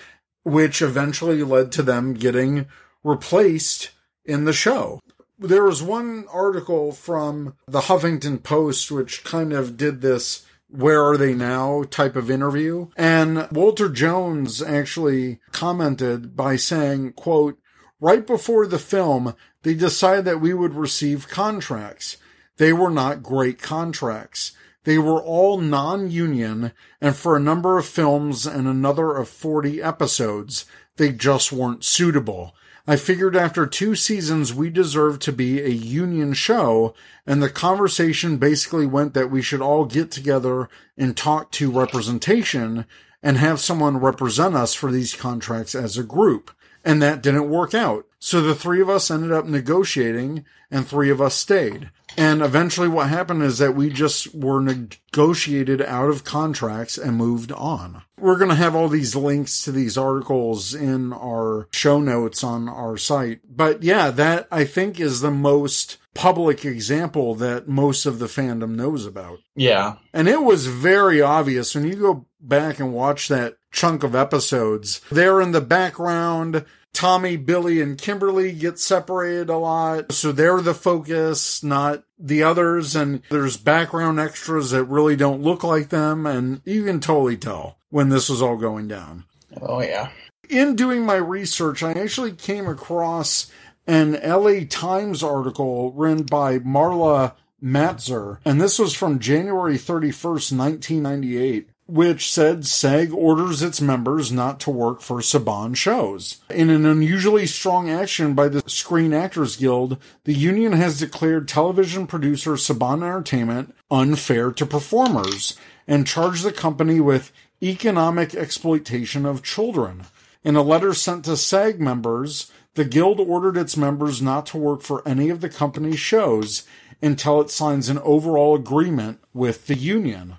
which eventually led to them getting replaced in the show. There was one article from the Huffington Post which kind of did this where are they now type of interview. And Walter Jones actually commented by saying, quote, right before the film, they decided that we would receive contracts. They were not great contracts. They were all non-union and for a number of films and another of 40 episodes, they just weren't suitable. I figured after two seasons we deserved to be a union show, and the conversation basically went that we should all get together and talk to representation and have someone represent us for these contracts as a group. And that didn't work out. So the three of us ended up negotiating and three of us stayed. And eventually what happened is that we just were negotiated out of contracts and moved on. We're going to have all these links to these articles in our show notes on our site. But yeah, that I think is the most public example that most of the fandom knows about. Yeah. And it was very obvious when you go back and watch that chunk of episodes. They're in the background Tommy, Billy, and Kimberly get separated a lot. So they're the focus, not the others. And there's background extras that really don't look like them. And you can totally tell when this was all going down. Oh, yeah. In doing my research, I actually came across an LA Times article written by Marla Matzer. And this was from January 31st, 1998 which said SAG orders its members not to work for Saban shows. In an unusually strong action by the Screen Actors Guild, the union has declared television producer Saban Entertainment unfair to performers and charged the company with economic exploitation of children. In a letter sent to SAG members, the Guild ordered its members not to work for any of the company's shows until it signs an overall agreement with the union.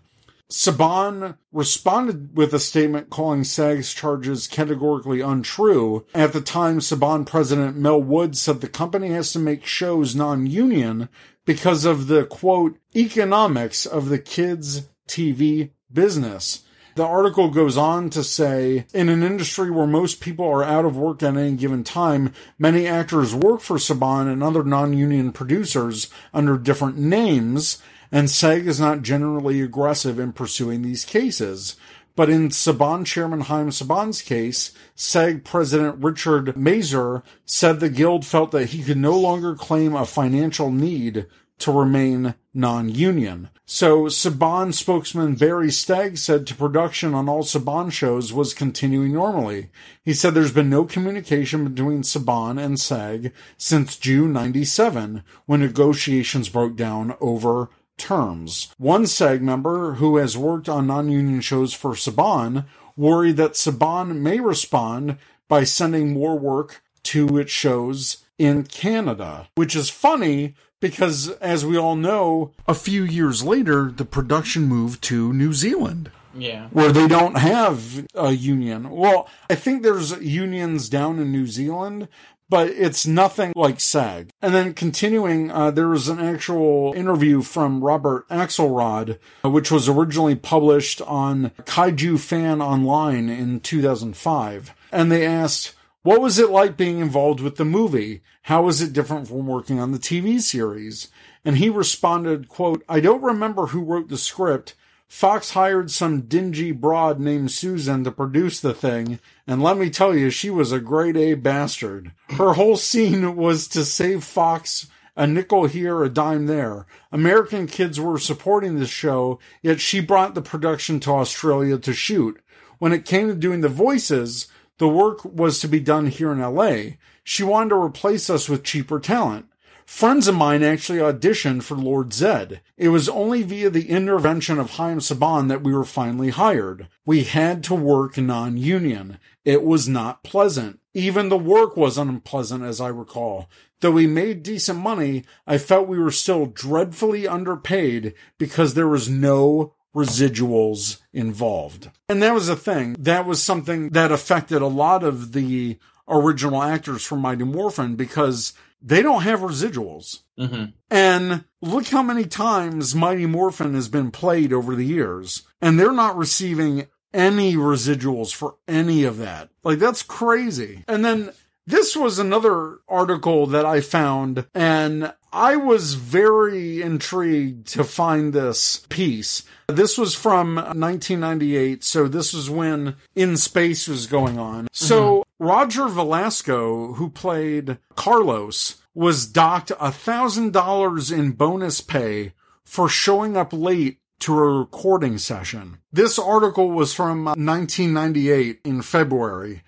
Saban responded with a statement calling SAG's charges categorically untrue. At the time, Saban president Mel Wood said the company has to make shows non-union because of the quote, economics of the kids' TV business. The article goes on to say, in an industry where most people are out of work at any given time, many actors work for Saban and other non-union producers under different names and SAG is not generally aggressive in pursuing these cases. But in Saban Chairman Haim Saban's case, SAG President Richard Masur said the Guild felt that he could no longer claim a financial need to remain non-union. So Saban spokesman Barry Stagg said to production on all Saban shows was continuing normally. He said there's been no communication between Saban and SAG since June 97 when negotiations broke down over terms. One SAG member who has worked on non-union shows for Saban worried that Saban may respond by sending more work to its shows in Canada, which is funny because, as we all know, a few years later, the production moved to New Zealand. Yeah. Where they don't have a union. Well, I think there's unions down in New Zealand, but it's nothing like SAG. And then continuing, uh, there was an actual interview from Robert Axelrod, uh, which was originally published on Kaiju Fan Online in 2005. And they asked, what was it like being involved with the movie? How was it different from working on the TV series? And he responded, quote, I don't remember who wrote the script, Fox hired some dingy broad named Susan to produce the thing, and let me tell you, she was a grade A bastard. Her whole scene was to save Fox a nickel here, a dime there. American kids were supporting the show, yet she brought the production to Australia to shoot. When it came to doing the voices, the work was to be done here in LA. She wanted to replace us with cheaper talent. Friends of mine actually auditioned for Lord Zed. It was only via the intervention of Haim Saban that we were finally hired. We had to work non-union. It was not pleasant. Even the work was unpleasant, as I recall. Though we made decent money, I felt we were still dreadfully underpaid because there was no residuals involved. And that was a thing. That was something that affected a lot of the original actors from Mighty Morphin because they don't have residuals. Mm-hmm. And look how many times Mighty Morphin has been played over the years, and they're not receiving any residuals for any of that. Like, that's crazy. And then this was another article that I found, and I was very intrigued to find this piece. This was from 1998, so this was when In Space was going on. Mm-hmm. So Roger Velasco, who played Carlos, was docked a thousand dollars in bonus pay for showing up late to a recording session. This article was from uh, 1998 in February,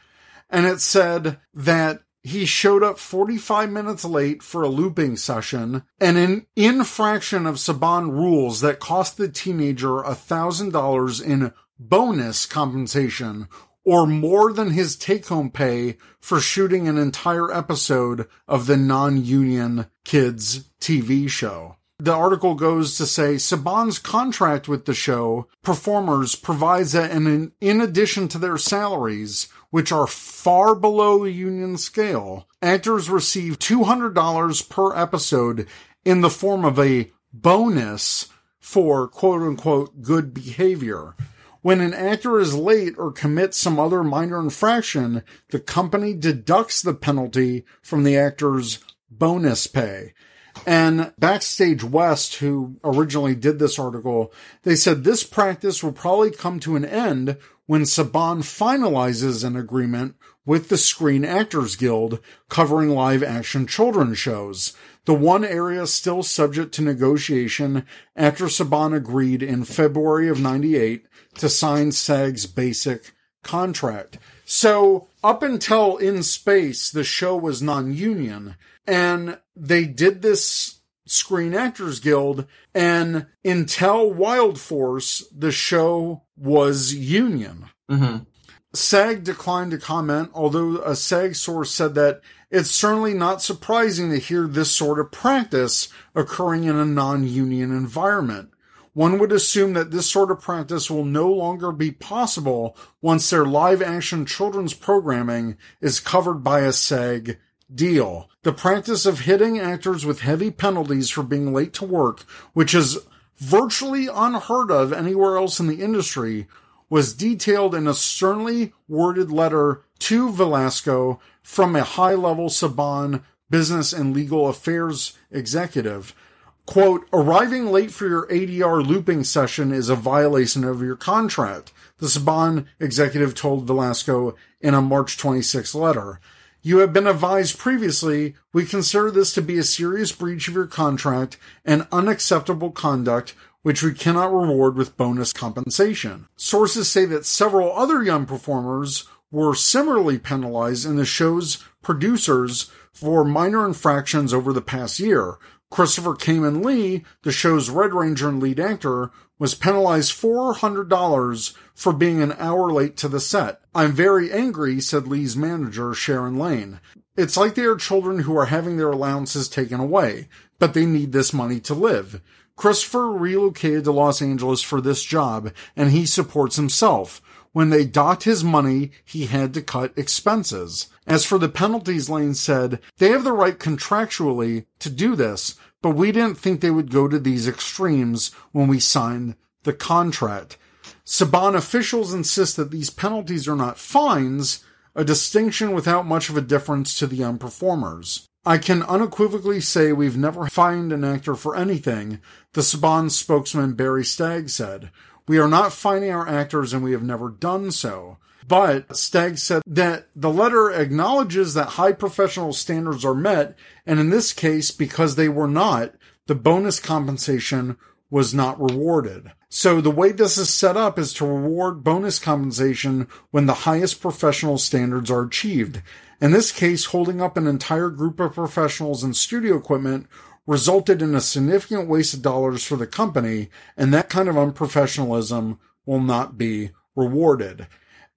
and it said that he showed up 45 minutes late for a looping session and an infraction of Saban rules that cost the teenager $1,000 in bonus compensation or more than his take home pay for shooting an entire episode of the non-union kids TV show. The article goes to say Saban's contract with the show performers provides that in, in addition to their salaries, which are far below the union scale, actors receive $200 per episode in the form of a bonus for quote unquote good behavior. When an actor is late or commits some other minor infraction, the company deducts the penalty from the actor's bonus pay. And Backstage West, who originally did this article, they said this practice will probably come to an end when Saban finalizes an agreement with the Screen Actors Guild covering live action children's shows. the one area still subject to negotiation after Saban agreed in February of 98 to sign SAG's basic contract. So up until In Space, the show was non-union and they did this Screen Actors Guild and until Wild Force, the show was union. Mm-hmm. SAG declined to comment, although a SAG source said that it's certainly not surprising to hear this sort of practice occurring in a non-union environment. One would assume that this sort of practice will no longer be possible once their live action children's programming is covered by a SAG deal. The practice of hitting actors with heavy penalties for being late to work, which is virtually unheard of anywhere else in the industry, was detailed in a sternly worded letter to Velasco from a high level Saban business and legal affairs executive. Quote, arriving late for your ADR looping session is a violation of your contract, the Saban executive told Velasco in a March 26 letter. You have been advised previously, we consider this to be a serious breach of your contract and unacceptable conduct which we cannot reward with bonus compensation. Sources say that several other young performers were similarly penalized in the show's producers for minor infractions over the past year. Christopher Khayman Lee, the show's Red Ranger and lead actor, was penalized $400 for being an hour late to the set. I'm very angry, said Lee's manager, Sharon Lane. It's like they are children who are having their allowances taken away, but they need this money to live. Christopher relocated to Los Angeles for this job, and he supports himself. When they docked his money, he had to cut expenses. As for the penalties, Lane said, they have the right contractually to do this, but we didn't think they would go to these extremes when we signed the contract. Saban officials insist that these penalties are not fines, a distinction without much of a difference to the young performers. I can unequivocally say we've never fined an actor for anything, the Saban spokesman Barry Stagg said. We are not fining our actors and we have never done so. But Stagg said that the letter acknowledges that high professional standards are met, and in this case, because they were not, the bonus compensation was not rewarded. So the way this is set up is to reward bonus compensation when the highest professional standards are achieved. In this case, holding up an entire group of professionals and studio equipment resulted in a significant waste of dollars for the company, and that kind of unprofessionalism will not be rewarded.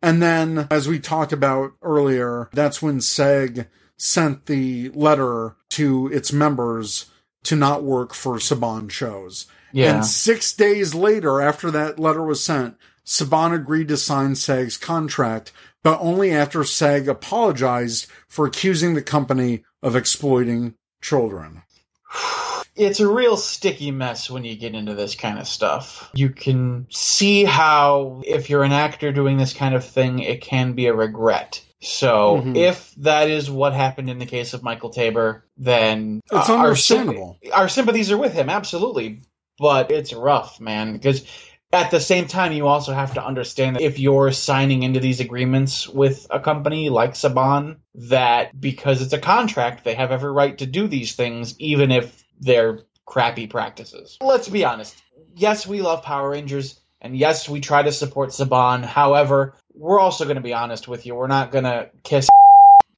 And then, as we talked about earlier, that's when SAG sent the letter to its members to not work for Saban shows. Yeah. And six days later, after that letter was sent, Saban agreed to sign SAG's contract, but only after SAG apologized for accusing the company of exploiting children. It's a real sticky mess when you get into this kind of stuff. You can see how, if you're an actor doing this kind of thing, it can be a regret. So, Mhm. if that is what happened in the case of Michael Taber, then It's uh, our understandable. symp- our sympathies are with him, absolutely. But it's rough, man, because at the same time, you also have to understand that if you're signing into these agreements with a company like Saban, that because it's a contract, they have every right to do these things, even if they're crappy practices. Let's be honest. Yes, we love Power Rangers, and yes, we try to support Saban. However, we're also going to be honest with you. We're not going to kiss.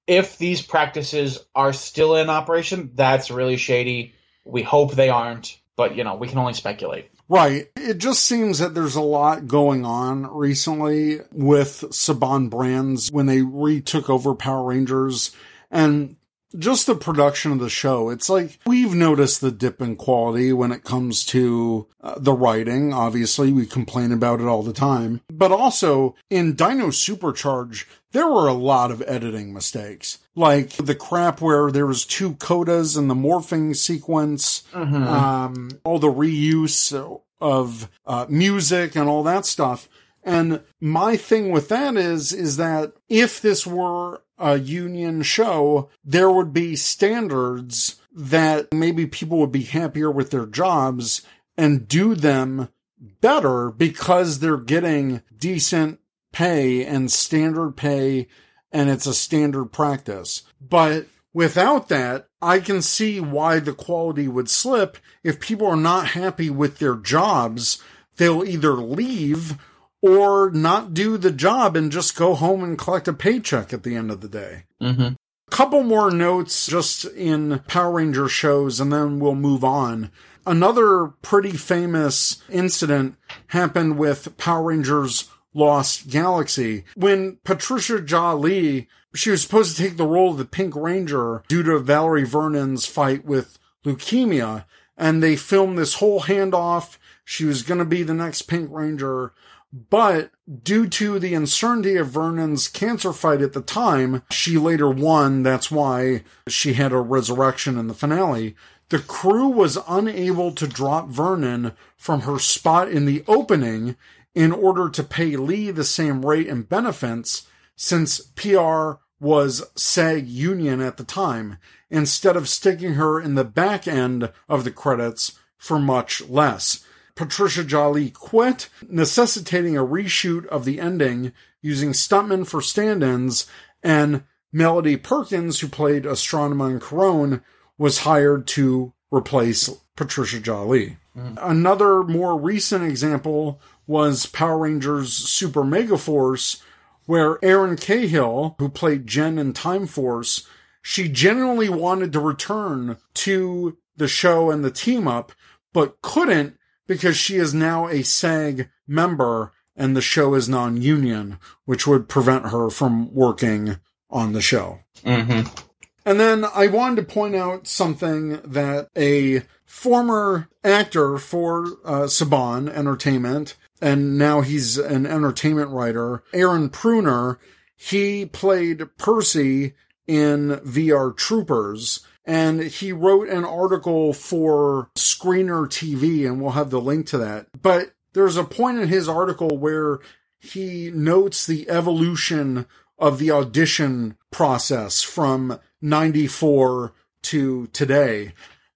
If these practices are still in operation, that's really shady. We hope they aren't, but you know, we can only speculate. Right. It just seems that there's a lot going on recently with Saban Brands when they retook over Power Rangers and just the production of the show. It's like we've noticed the dip in quality when it comes to uh, the writing. Obviously, we complain about it all the time. But also in Dino Supercharge, there were a lot of editing mistakes. Like the crap where there was two codas in the morphing sequence um, all the reuse of uh, music and all that stuff. And my thing with that is, is that if this were a union show, there would be standards that maybe people would be happier with their jobs and do them better because they're getting decent pay and standard pay and it's a standard practice. But Without that, I can see why the quality would slip. If people are not happy with their jobs, they'll either leave or not do the job and just go home and collect a paycheck at the end of the day. Mm-hmm. Couple more notes just in Power Ranger shows and then we'll move on. Another pretty famous incident happened with Power Rangers Lost Galaxy. When Patricia Lee, she was supposed to take the role of the Pink Ranger due to Valerie Vernon's fight with leukemia, and they filmed this whole handoff. She was going to be the next Pink Ranger. But due to the uncertainty of Vernon's cancer fight at the time, she later won. That's why she had a resurrection in the finale. The crew was unable to drop Vernon from her spot in the opening in order to pay Lee the same rate and benefits since PR was SAG union at the time, instead of sticking her in the back end of the credits for much less. Patricia Lee quit, necessitating a reshoot of the ending using stuntmen for stand-ins, and Melody Perkins, who played Astronema Karone, was hired to replace Patricia Lee. Mm. Another more recent example was Power Rangers Super Mega Force, where Erin Cahill, who played Jen in Time Force, she genuinely wanted to return to the show and the team up, but couldn't because she is now a SAG member and the show is non-union, which would prevent her from working on the show. Mm-hmm. And then I wanted to point out something that a former actor for uh, Saban Entertainment, and now he's an entertainment writer, Aaron Pruner, he played Percy in VR Troopers and he wrote an article for Screener TV, and we'll have the link to that. But there's a point in his article where he notes the evolution of the audition process from 94 to today.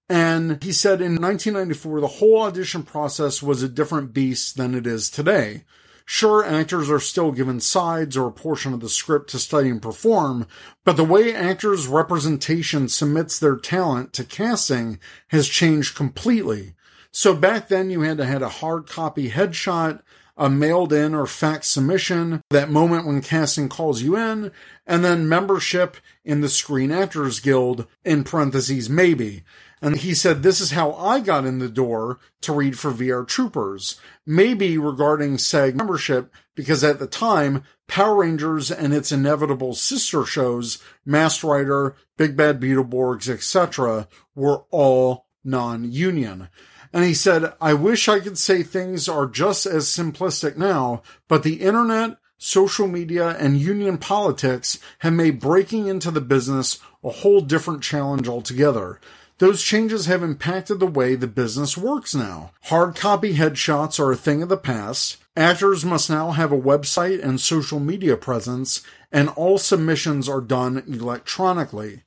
And he said in 1994, the whole audition process was a different beast than it is today. Sure, actors are still given sides or a portion of the script to study and perform, but the way actors' representation submits their talent to casting has changed completely. So back then you had to have a hard copy headshot, a mailed in or fax submission, that moment when casting calls you in, and then membership in the Screen Actors Guild, in parentheses, maybe. And he said, This is how I got in the door to read for VR Troopers. Maybe regarding SAG membership, because at the time, Power Rangers and its inevitable sister shows, Masked Rider, Big Bad Beetleborgs, etc., were all non union. And he said, I wish I could say things are just as simplistic now, but the internet, social media, and union politics have made breaking into the business a whole different challenge altogether. Those changes have impacted the way the business works now. Hard copy headshots are a thing of the past. Actors must now have a website and social media presence, and all submissions are done electronically.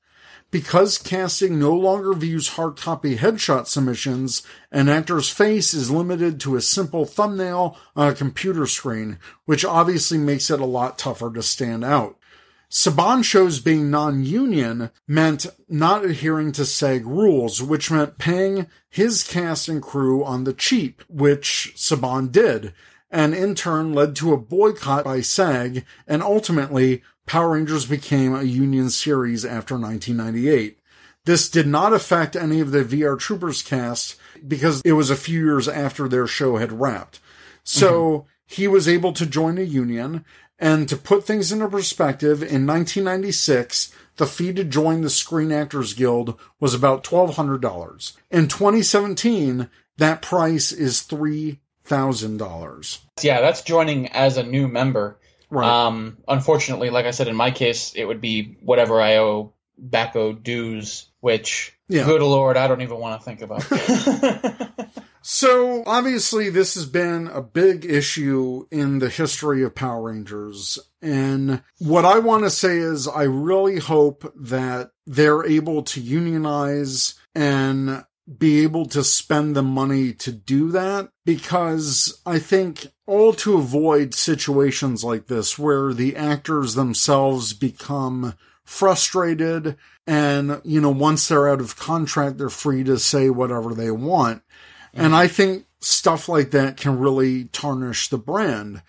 Because casting no longer views hard copy headshot submissions, an actor's face is limited to a simple thumbnail on a computer screen, which obviously makes it a lot tougher to stand out. Saban shows being non-union meant not adhering to SAG rules, which meant paying his cast and crew on the cheap, which Saban did, and in turn led to a boycott by SAG, and ultimately Power Rangers became a union series after 1998. This did not affect any of the VR Troopers cast because it was a few years after their show had wrapped. So mm-hmm. he was able to join a union and to put things into perspective, in 1996, the fee to join the Screen Actors Guild was about $1,200. In 2017, that price is $3,000. Yeah, that's joining as a new member. Right. Um, unfortunately, like I said, in my case, it would be whatever I owe back owed dues, which, yeah. good lord, I don't even want to think about. So obviously this has been a big issue in the history of Power Rangers. And what I want to say is I really hope that they're able to unionize and be able to spend the money to do that because I think all to avoid situations like this where the actors themselves become frustrated. And, you know, once they're out of contract, they're free to say whatever they want. And I think stuff like that can really tarnish the brand.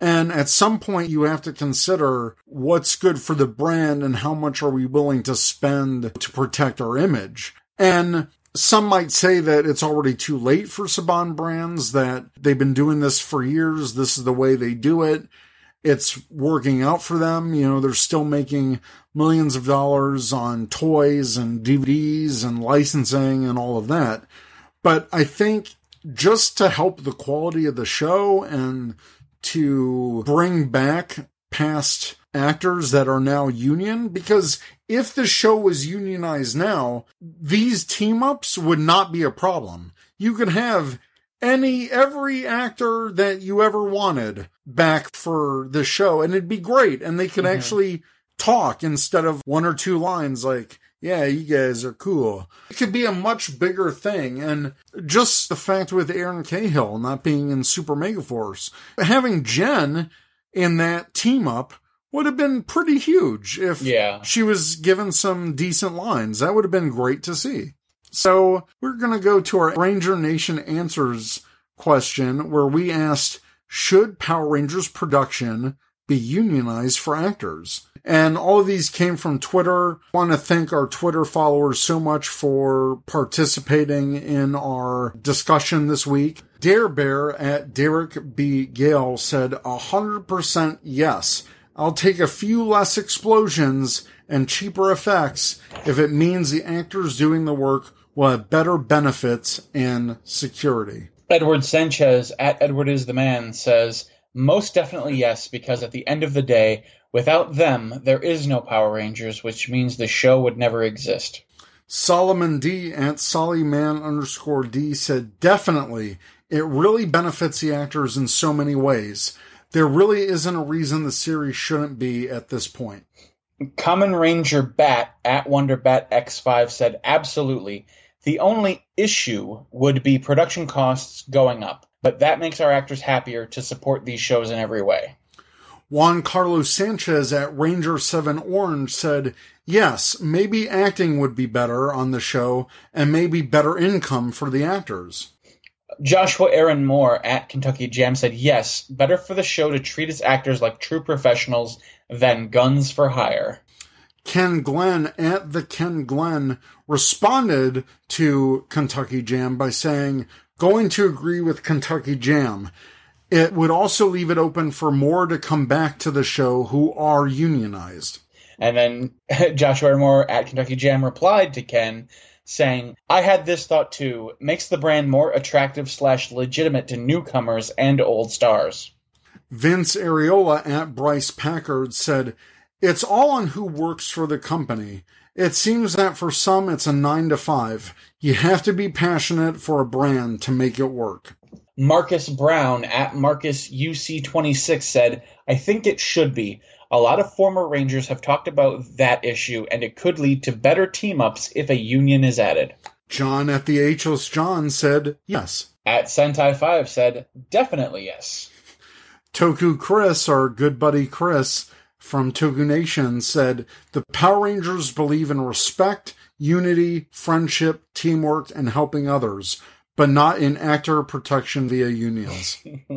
And at some point, you have to consider what's good for the brand and how much are we willing to spend to protect our image. And some might say that it's already too late for Saban brands, that they've been doing this for years. This is the way they do it. It's working out for them. You know, they're still making millions of dollars on toys and DVDs and licensing and all of that. But I think just to help the quality of the show and to bring back past actors that are now union because if the show was unionized now, these team ups would not be a problem. You could have any every actor that you ever wanted back for the show and it'd be great and they could mm-hmm. actually talk instead of one or two lines like yeah, you guys are cool. It could be a much bigger thing. And just the fact with Erin Cahill not being in Super Megaforce, having Jen in that team up would have been pretty huge if yeah. she was given some decent lines. That would have been great to see. So we're going to go to our Ranger Nation answers question where we asked, should Power Rangers production be unionized for actors? And all of these came from Twitter. I want to thank our Twitter followers so much for participating in our discussion this week. Dare Bear at Derek B. Gale said 100% yes. I'll take a few less explosions and cheaper effects if it means the actors doing the work will have better benefits and security. Edward Sanchez at Edward is the man says, most definitely yes, because at the end of the day, Without them, there is no Power Rangers, which means the show would never exist. Solomon D at Sollyman underscore D said, definitely. It really benefits the actors in so many ways. There really isn't a reason the series shouldn't be at this point. Common Ranger Bat at WonderBat X5 said, absolutely. The only issue would be production costs going up, but that makes our actors happier to support these shows in every way. Juan Carlos Sanchez at Ranger 7 Orange said, yes, maybe acting would be better on the show and maybe better income for the actors. Joshua Aaron Moore at Kentucky Jam said, yes, better for the show to treat its actors like true professionals than guns for hire. Ken Glenn at the Ken Glenn responded to Kentucky Jam by saying, going to agree with Kentucky Jam. It would also leave it open for more to come back to the show who are unionized. And then Joshua Moore at Kentucky Jam replied to Ken saying, I had this thought too. Makes the brand more attractive slash legitimate to newcomers and old stars. Vince Areola at Bryce Packard said, It's all on who works for the company. It seems that for some it's a nine to five. You have to be passionate for a brand to make it work. Marcus Brown at Marcus UC26 said, I think it should be. A lot of former Rangers have talked about that issue, and it could lead to better team ups if a union is added. John at the HOS John said, yes. At Sentai 5 said, definitely yes. Toku Chris, our good buddy Chris from Toku Nation, said, the Power Rangers believe in respect, unity, friendship, teamwork, and helping others but not in actor protection via unions.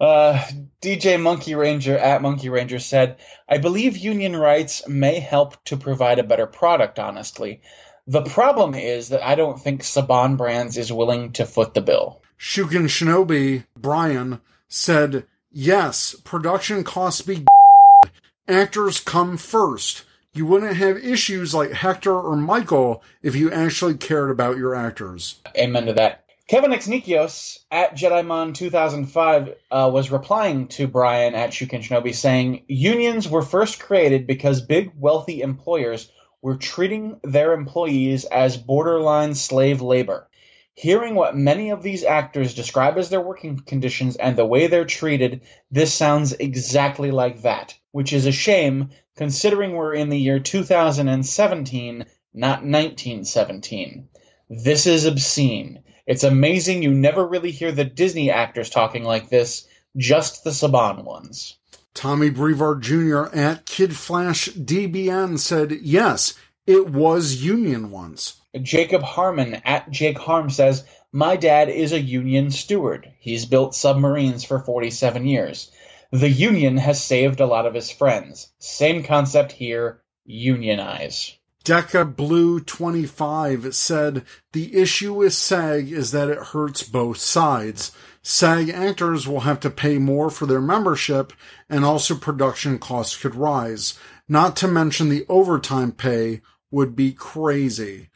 uh, DJ Monkey Ranger at Monkey Ranger said, I believe union rights may help to provide a better product, honestly. The problem is that I don't think Saban Brands is willing to foot the bill. Shukin Shinobi, Brian, said, Yes, production costs be actors come first you wouldn't have issues like Hector or Michael if you actually cared about your actors. Amen to that. Kevin Exnikios at JediMon 2005 uh, was replying to Brian at Shuken Shinobi saying, Unions were first created because big, wealthy employers were treating their employees as borderline slave labor. Hearing what many of these actors describe as their working conditions and the way they're treated, this sounds exactly like that, which is a shame considering we're in the year 2017, not 1917. This is obscene. It's amazing you never really hear the Disney actors talking like this, just the Saban ones. Tommy Brevard Jr. at Kid Flash DBN said, yes, it was union once. Jacob Harmon at Jake Harm says, My dad is a union steward. He's built submarines for 47 years. The union has saved a lot of his friends. Same concept here unionize. Deca Blue 25 said, The issue with SAG is that it hurts both sides. SAG actors will have to pay more for their membership, and also production costs could rise. Not to mention the overtime pay would be crazy.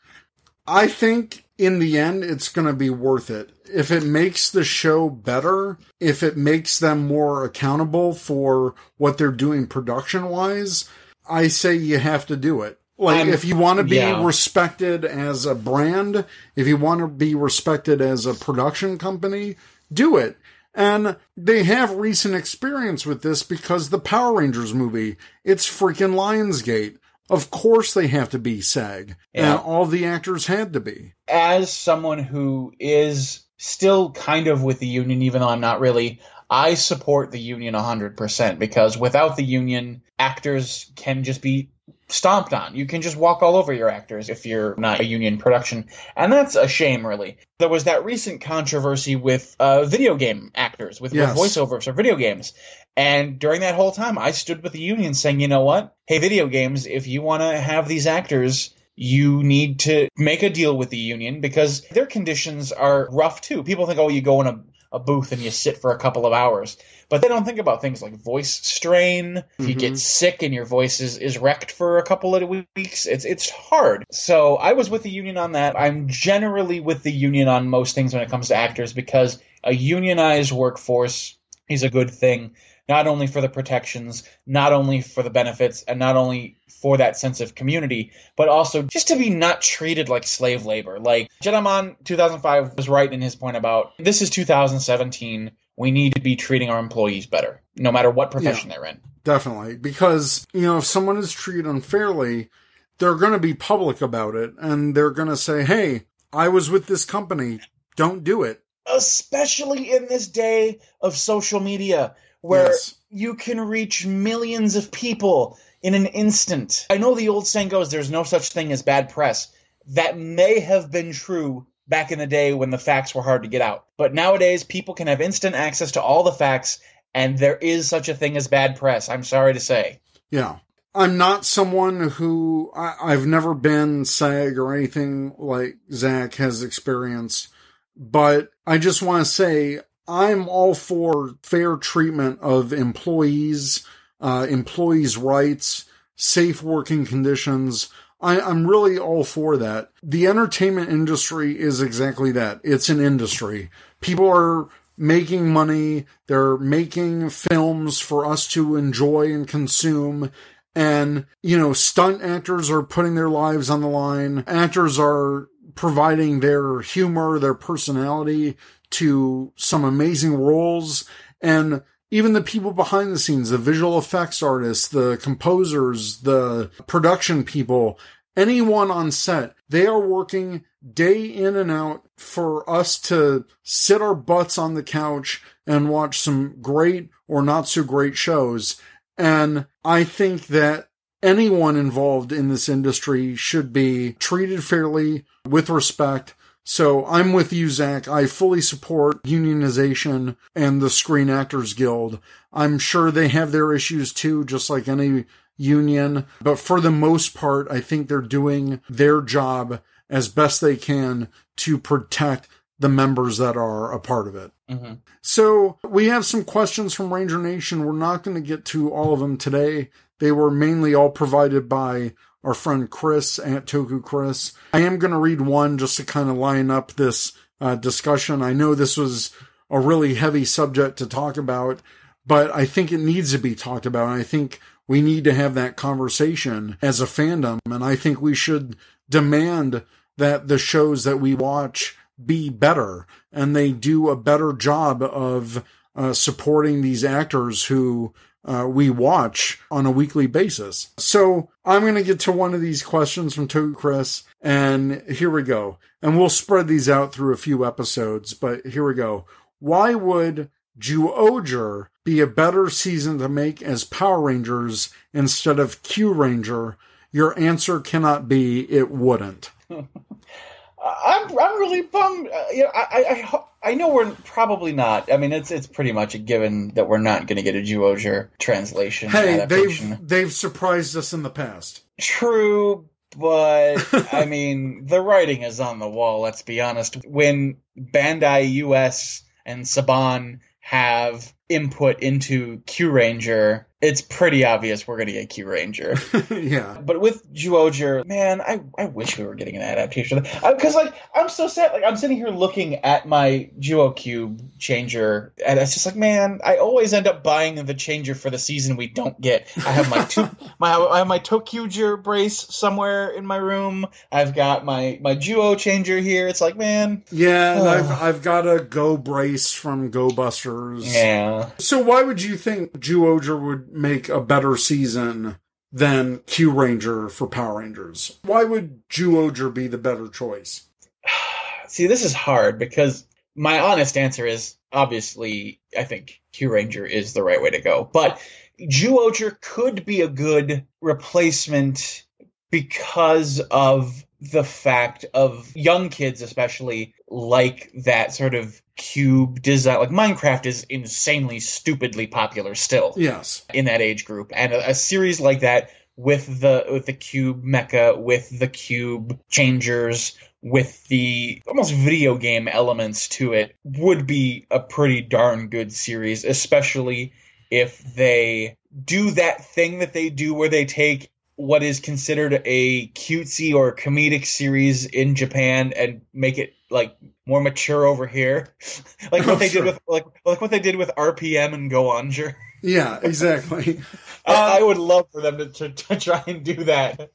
I think in the end, it's going to be worth it. If it makes the show better, if it makes them more accountable for what they're doing production wise, I say you have to do it. Like, if you want to be yeah. respected as a brand, if you want to be respected as a production company, do it. And they have recent experience with this because the Power Rangers movie, it's freaking Lionsgate. Of course they have to be SAG. Yeah. And all the actors had to be. as someone who is still kind of with the union, even though I'm not really, I support the union 100% because without the union, actors can just be stomped on. You can just walk all over your actors if you're not a union production. And that's a shame, really. There was that recent controversy with uh, video game actors, with, Yes. with voiceovers for video games. And during that whole time, I stood with the union saying, you know what? Hey, video games, if you want to have these actors, you need to make a deal with the union because their conditions are rough too. People think, oh, you go in a, a booth and you sit for a couple of hours. But they don't think about things like voice strain. If you Mhm. get sick and your voice is, is wrecked for a couple of weeks, it's it's hard. So I was with the union on that. I'm generally with the union on most things when it comes to actors because a unionized workforce is a good thing not only for the protections, not only for the benefits, and not only for that sense of community, but also just to be not treated like slave labor. Like JediMon 2005 was right in his point about this is 2017. We need to be treating our employees better, no matter what profession they're in. Definitely. Because, you know, if someone is treated unfairly, they're going to be public about it and they're going to say, hey, I was with this company. Don't do it. Especially in this day of social media where Yes. you can reach millions of people in an instant. I know the old saying goes there's no such thing as bad press. That may have been true back in the day when the facts were hard to get out. But nowadays, people can have instant access to all the facts, and there is such a thing as bad press. I'm sorry to say. Yeah. I'm not someone who I, I've never been SAG or anything like Zach has experienced, but I just want to say I'm all for fair treatment of employees, uh, employees' rights, safe working conditions. I, I'm really all for that. The entertainment industry is exactly that. It's an industry. People are making money. They're making films for us to enjoy and consume. And, you know, stunt actors are putting their lives on the line. Actors are providing their humor, their personality to some amazing roles. And even the people behind the scenes, the visual effects artists, the composers, the production people, anyone on set, they are working day in and out for us to sit our butts on the couch and watch some great or not so great shows. And I think that anyone involved in this industry should be treated fairly with respect. So I'm with you, Zach. I fully support unionization and the Screen Actors Guild. I'm sure they have their issues too, just like any union. But for the most part, I think they're doing their job as best they can to protect the members that are a part of it. hmm So we have some questions from Ranger Nation. We're not going to get to all of them today. They were mainly all provided by our friend Chris at Toku Chris. I am going to read one just to kind of line up this uh, discussion. I know this was a really heavy subject to talk about, but I think it needs to be talked about. And I think we need to have that conversation as a fandom. And I think we should demand that the shows that we watch be better and they do a better job of uh, supporting these actors who uh, we watch on a weekly basis. So I'm going to get to one of these questions from Toku Chris, and here we go. And we'll spread these out through a few episodes, but here we go. Why would Zyuohger be a better season to make as Power Rangers instead of Kyuranger? Your answer cannot be it wouldn't. I'm I'm really bummed. Uh, you know, I, I I know we're probably not. I mean, it's it's pretty much a given that we're not going to get a Zyuohger translation. Hey, adaptation. they've they've surprised us in the past. True, but I mean, the writing is on the wall. Let's be honest. When Bandai US and Saban have input into Kyuranger, it's pretty obvious we're going to get Kyuranger. yeah. But with Zyuohger, man, I, I wish we were getting an adaptation. Because, like, I'm so sad. Like, I'm sitting here looking at my Zyuocube changer, and it's just like, man, I always end up buying the changer for the season we don't get. I have my two, my I have my Tokyuger brace somewhere in my room. I've got my my Zyuoh changer here. It's like, man, Yeah, Oh. I've I've got a Go Brace from Go Busters. yeah. So why would you think Zyuohger would make a better season than Kyuranger for Power Rangers? Why would Zyuohger be the better choice? See, this is hard because my honest answer is obviously I think Kyuranger is the right way to go. But Zyuohger could be a good replacement because of the fact of young kids especially like that sort of cube design like Minecraft is insanely stupidly popular still Yes. in that age group and a, a series like that with the with the cube mecha with the cube changers with the almost video game elements to it would be a pretty darn good series especially if they do that thing that they do where they take what is considered a cutesy or comedic series in Japan and make it like more mature over here like what Oh, they sure. did with like like what they did with RPM and Go Onger Yeah, exactly. I, I would love for them to, to, to try and do that.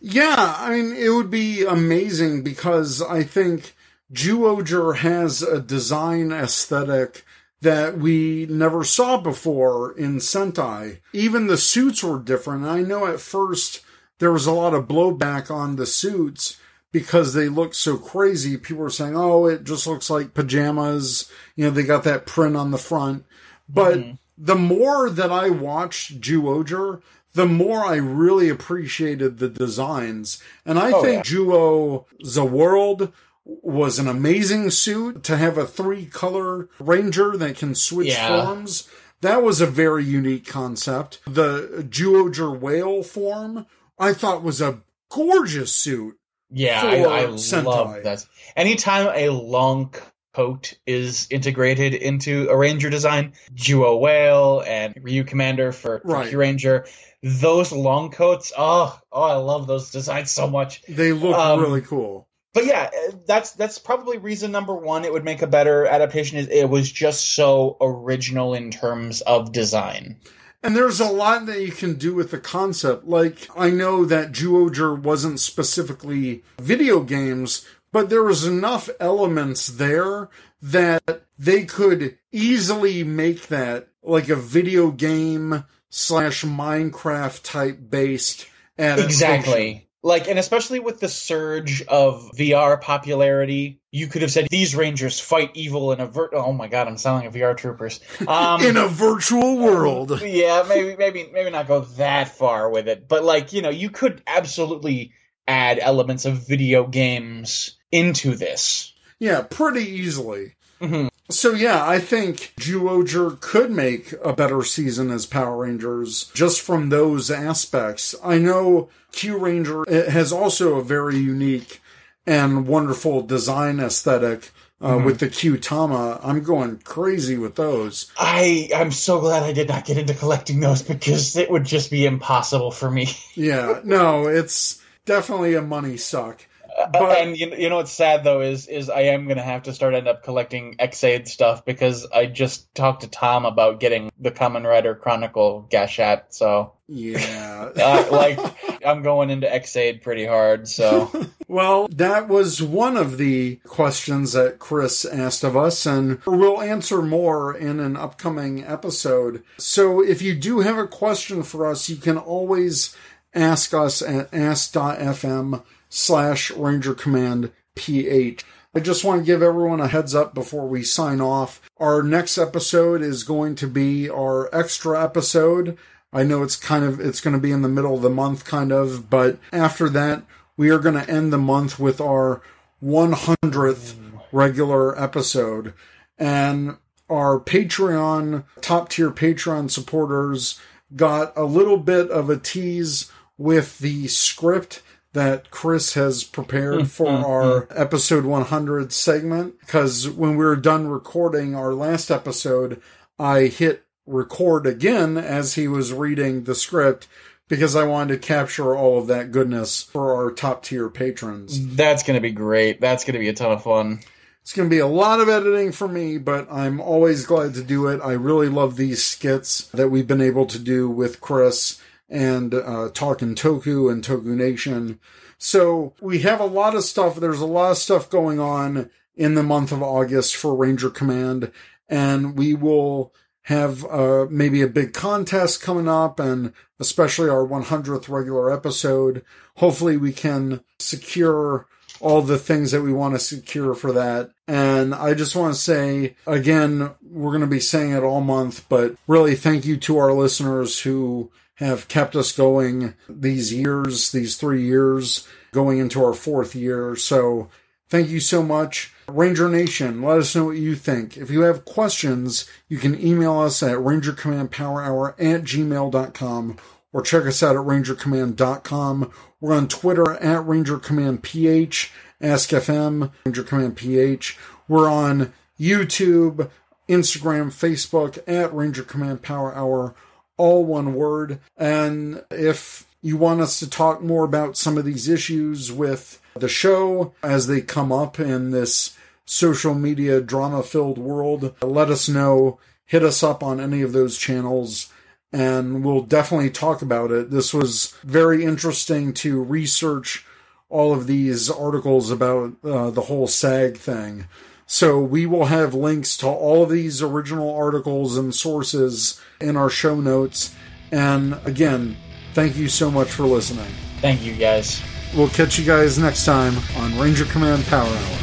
yeah, I mean, it would be amazing because I think Zyuohger has a design aesthetic that we never saw before in Sentai. Even the suits were different. I know at first there was a lot of blowback on the suits because they looked so crazy. People were saying, oh, it just looks like pajamas. You know, they got that print on the front. But mm-hmm. the more that I watched Zyuohger, the more I really appreciated the designs. And I Oh, think Zyuoh The World was an amazing suit to have a three color ranger that can switch Yeah. forms. That was a very unique concept. The Zyuohger whale form, I thought was a gorgeous suit. Yeah, I, I love that. Anytime a long coat is integrated into a ranger design, Zyuoh Whale and Ryu Commander for, for Right. Kyuranger, those long coats, oh, oh, I love those designs so much. They look Um, really cool. But yeah, uh, that's that's probably reason number one. It would make a better adaptation. Is it was just so original in terms of design. And there's a lot that you can do with the concept. Like, I know that Zyuohger wasn't specifically video games, but there was enough elements there that they could easily make that like a video game slash Minecraft type based adaptation. Exactly. Like, and especially with the surge of VR popularity, you could have said these Rangers fight evil in a ver- Oh my god, I'm sounding like VR troopers. Um, In a virtual world. yeah, maybe, maybe, maybe not go that far with it, but like, you know, you could absolutely add elements of video games into this. Yeah, pretty easily. Mhm. So yeah, I think Zyuohger could make a better season as Power Rangers just from those aspects. I know Kyuranger eh, has also a very unique and wonderful design aesthetic uh, with the Kyutama. I'm going crazy with those. I I'm so glad I did not get into collecting those because it would just be impossible for me. Yeah, no, it's definitely a money suck. But- and you, you know what's sad though is is I am gonna have to start end up collecting Ex-Aid stuff because I just talked to Tom about getting the Kamen Rider Chronicle Gashat, so Yeah. uh, like I'm going into Ex-Aid pretty hard. So Well, that was one of the questions that Chris asked of us, and we'll answer more in an upcoming episode. So if you do have a question for us, you can always ask us at ask.fm slash Ranger Command PH. I just want to give everyone a heads up before we sign off. Our next episode is going to be our extra episode. I know it's kind of it's going to be in the middle of the month kind of, but after that we are going to end the month with our 100th regular episode and our Patreon top tier Patreon supporters got a little bit of a tease with the script that Chris has prepared mm-hmm. for mm-hmm. our episode 100 segment. Because when we were done recording our last episode, I hit record again as he was reading the script because I wanted to capture all of that goodness for our top tier patrons. That's going to be great. That's going to be a ton of fun. It's going to be a lot of editing for me, but I'm always glad to do it. I really love these skits that we've been able to do with Chris and uh, Talking Toku and Toku Nation. So we have a lot of stuff. There's a lot of stuff going on in the month of August for Ranger Command, and we will have uh, maybe a big contest coming up, and especially our 100th regular episode. Hopefully, we can secure all the things that we want to secure for that. And I just want to say again, we're going to be saying it all month, but really thank you to our listeners who have kept us going these years, these three years, going into our fourth year. So thank you so much. Ranger Nation, let us know what you think. If you have questions, you can email us at rangercommandpowerhour at gmail.com or check us out at rangercommand.com. We're on Twitter at rangercommandph, askfm, rangercommandph. We're on YouTube, Instagram, Facebook at Ranger Command Power Hour, all one word. And if you want us to talk more about some of these issues with the show as they come up in this social media drama filled world, let us know. Hit us up on any of those channels and we'll definitely talk about it. This was very interesting to research all of these articles about uh, the whole SAG thing. So we will have links to all of these original articles and sources in our show notes. And again, thank you so much for listening. Thank you, guys. We'll catch you guys next time on Ranger Command Power Hour.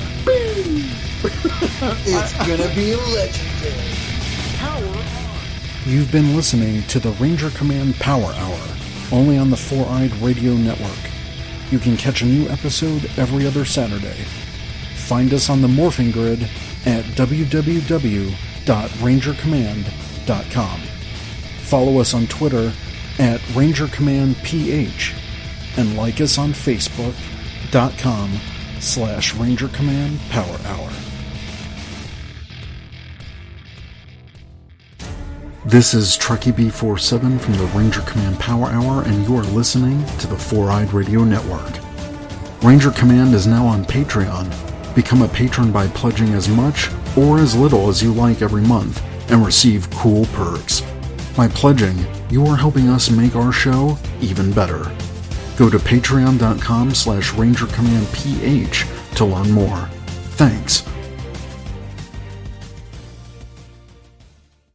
it's gonna be legendary. You've been listening to the Ranger Command Power Hour, only on the Four Eyed Radio Network. You can catch a new episode every other Saturday. Find us on the Morphing Grid at www.rangercommand.com. Follow us on Twitter at RangerCommandPH and like us on Facebook.com slash Ranger Command Power Hour. This is Truckee B47 from the Ranger Command Power Hour, and you are listening to the Four Eyed Radio Network. Ranger Command is now on Patreon. Become a patron by pledging as much or as little as you like every month and receive cool perks. By pledging, you are helping us make our show even better. Go to patreon.com slash rangercommandph to learn more. Thanks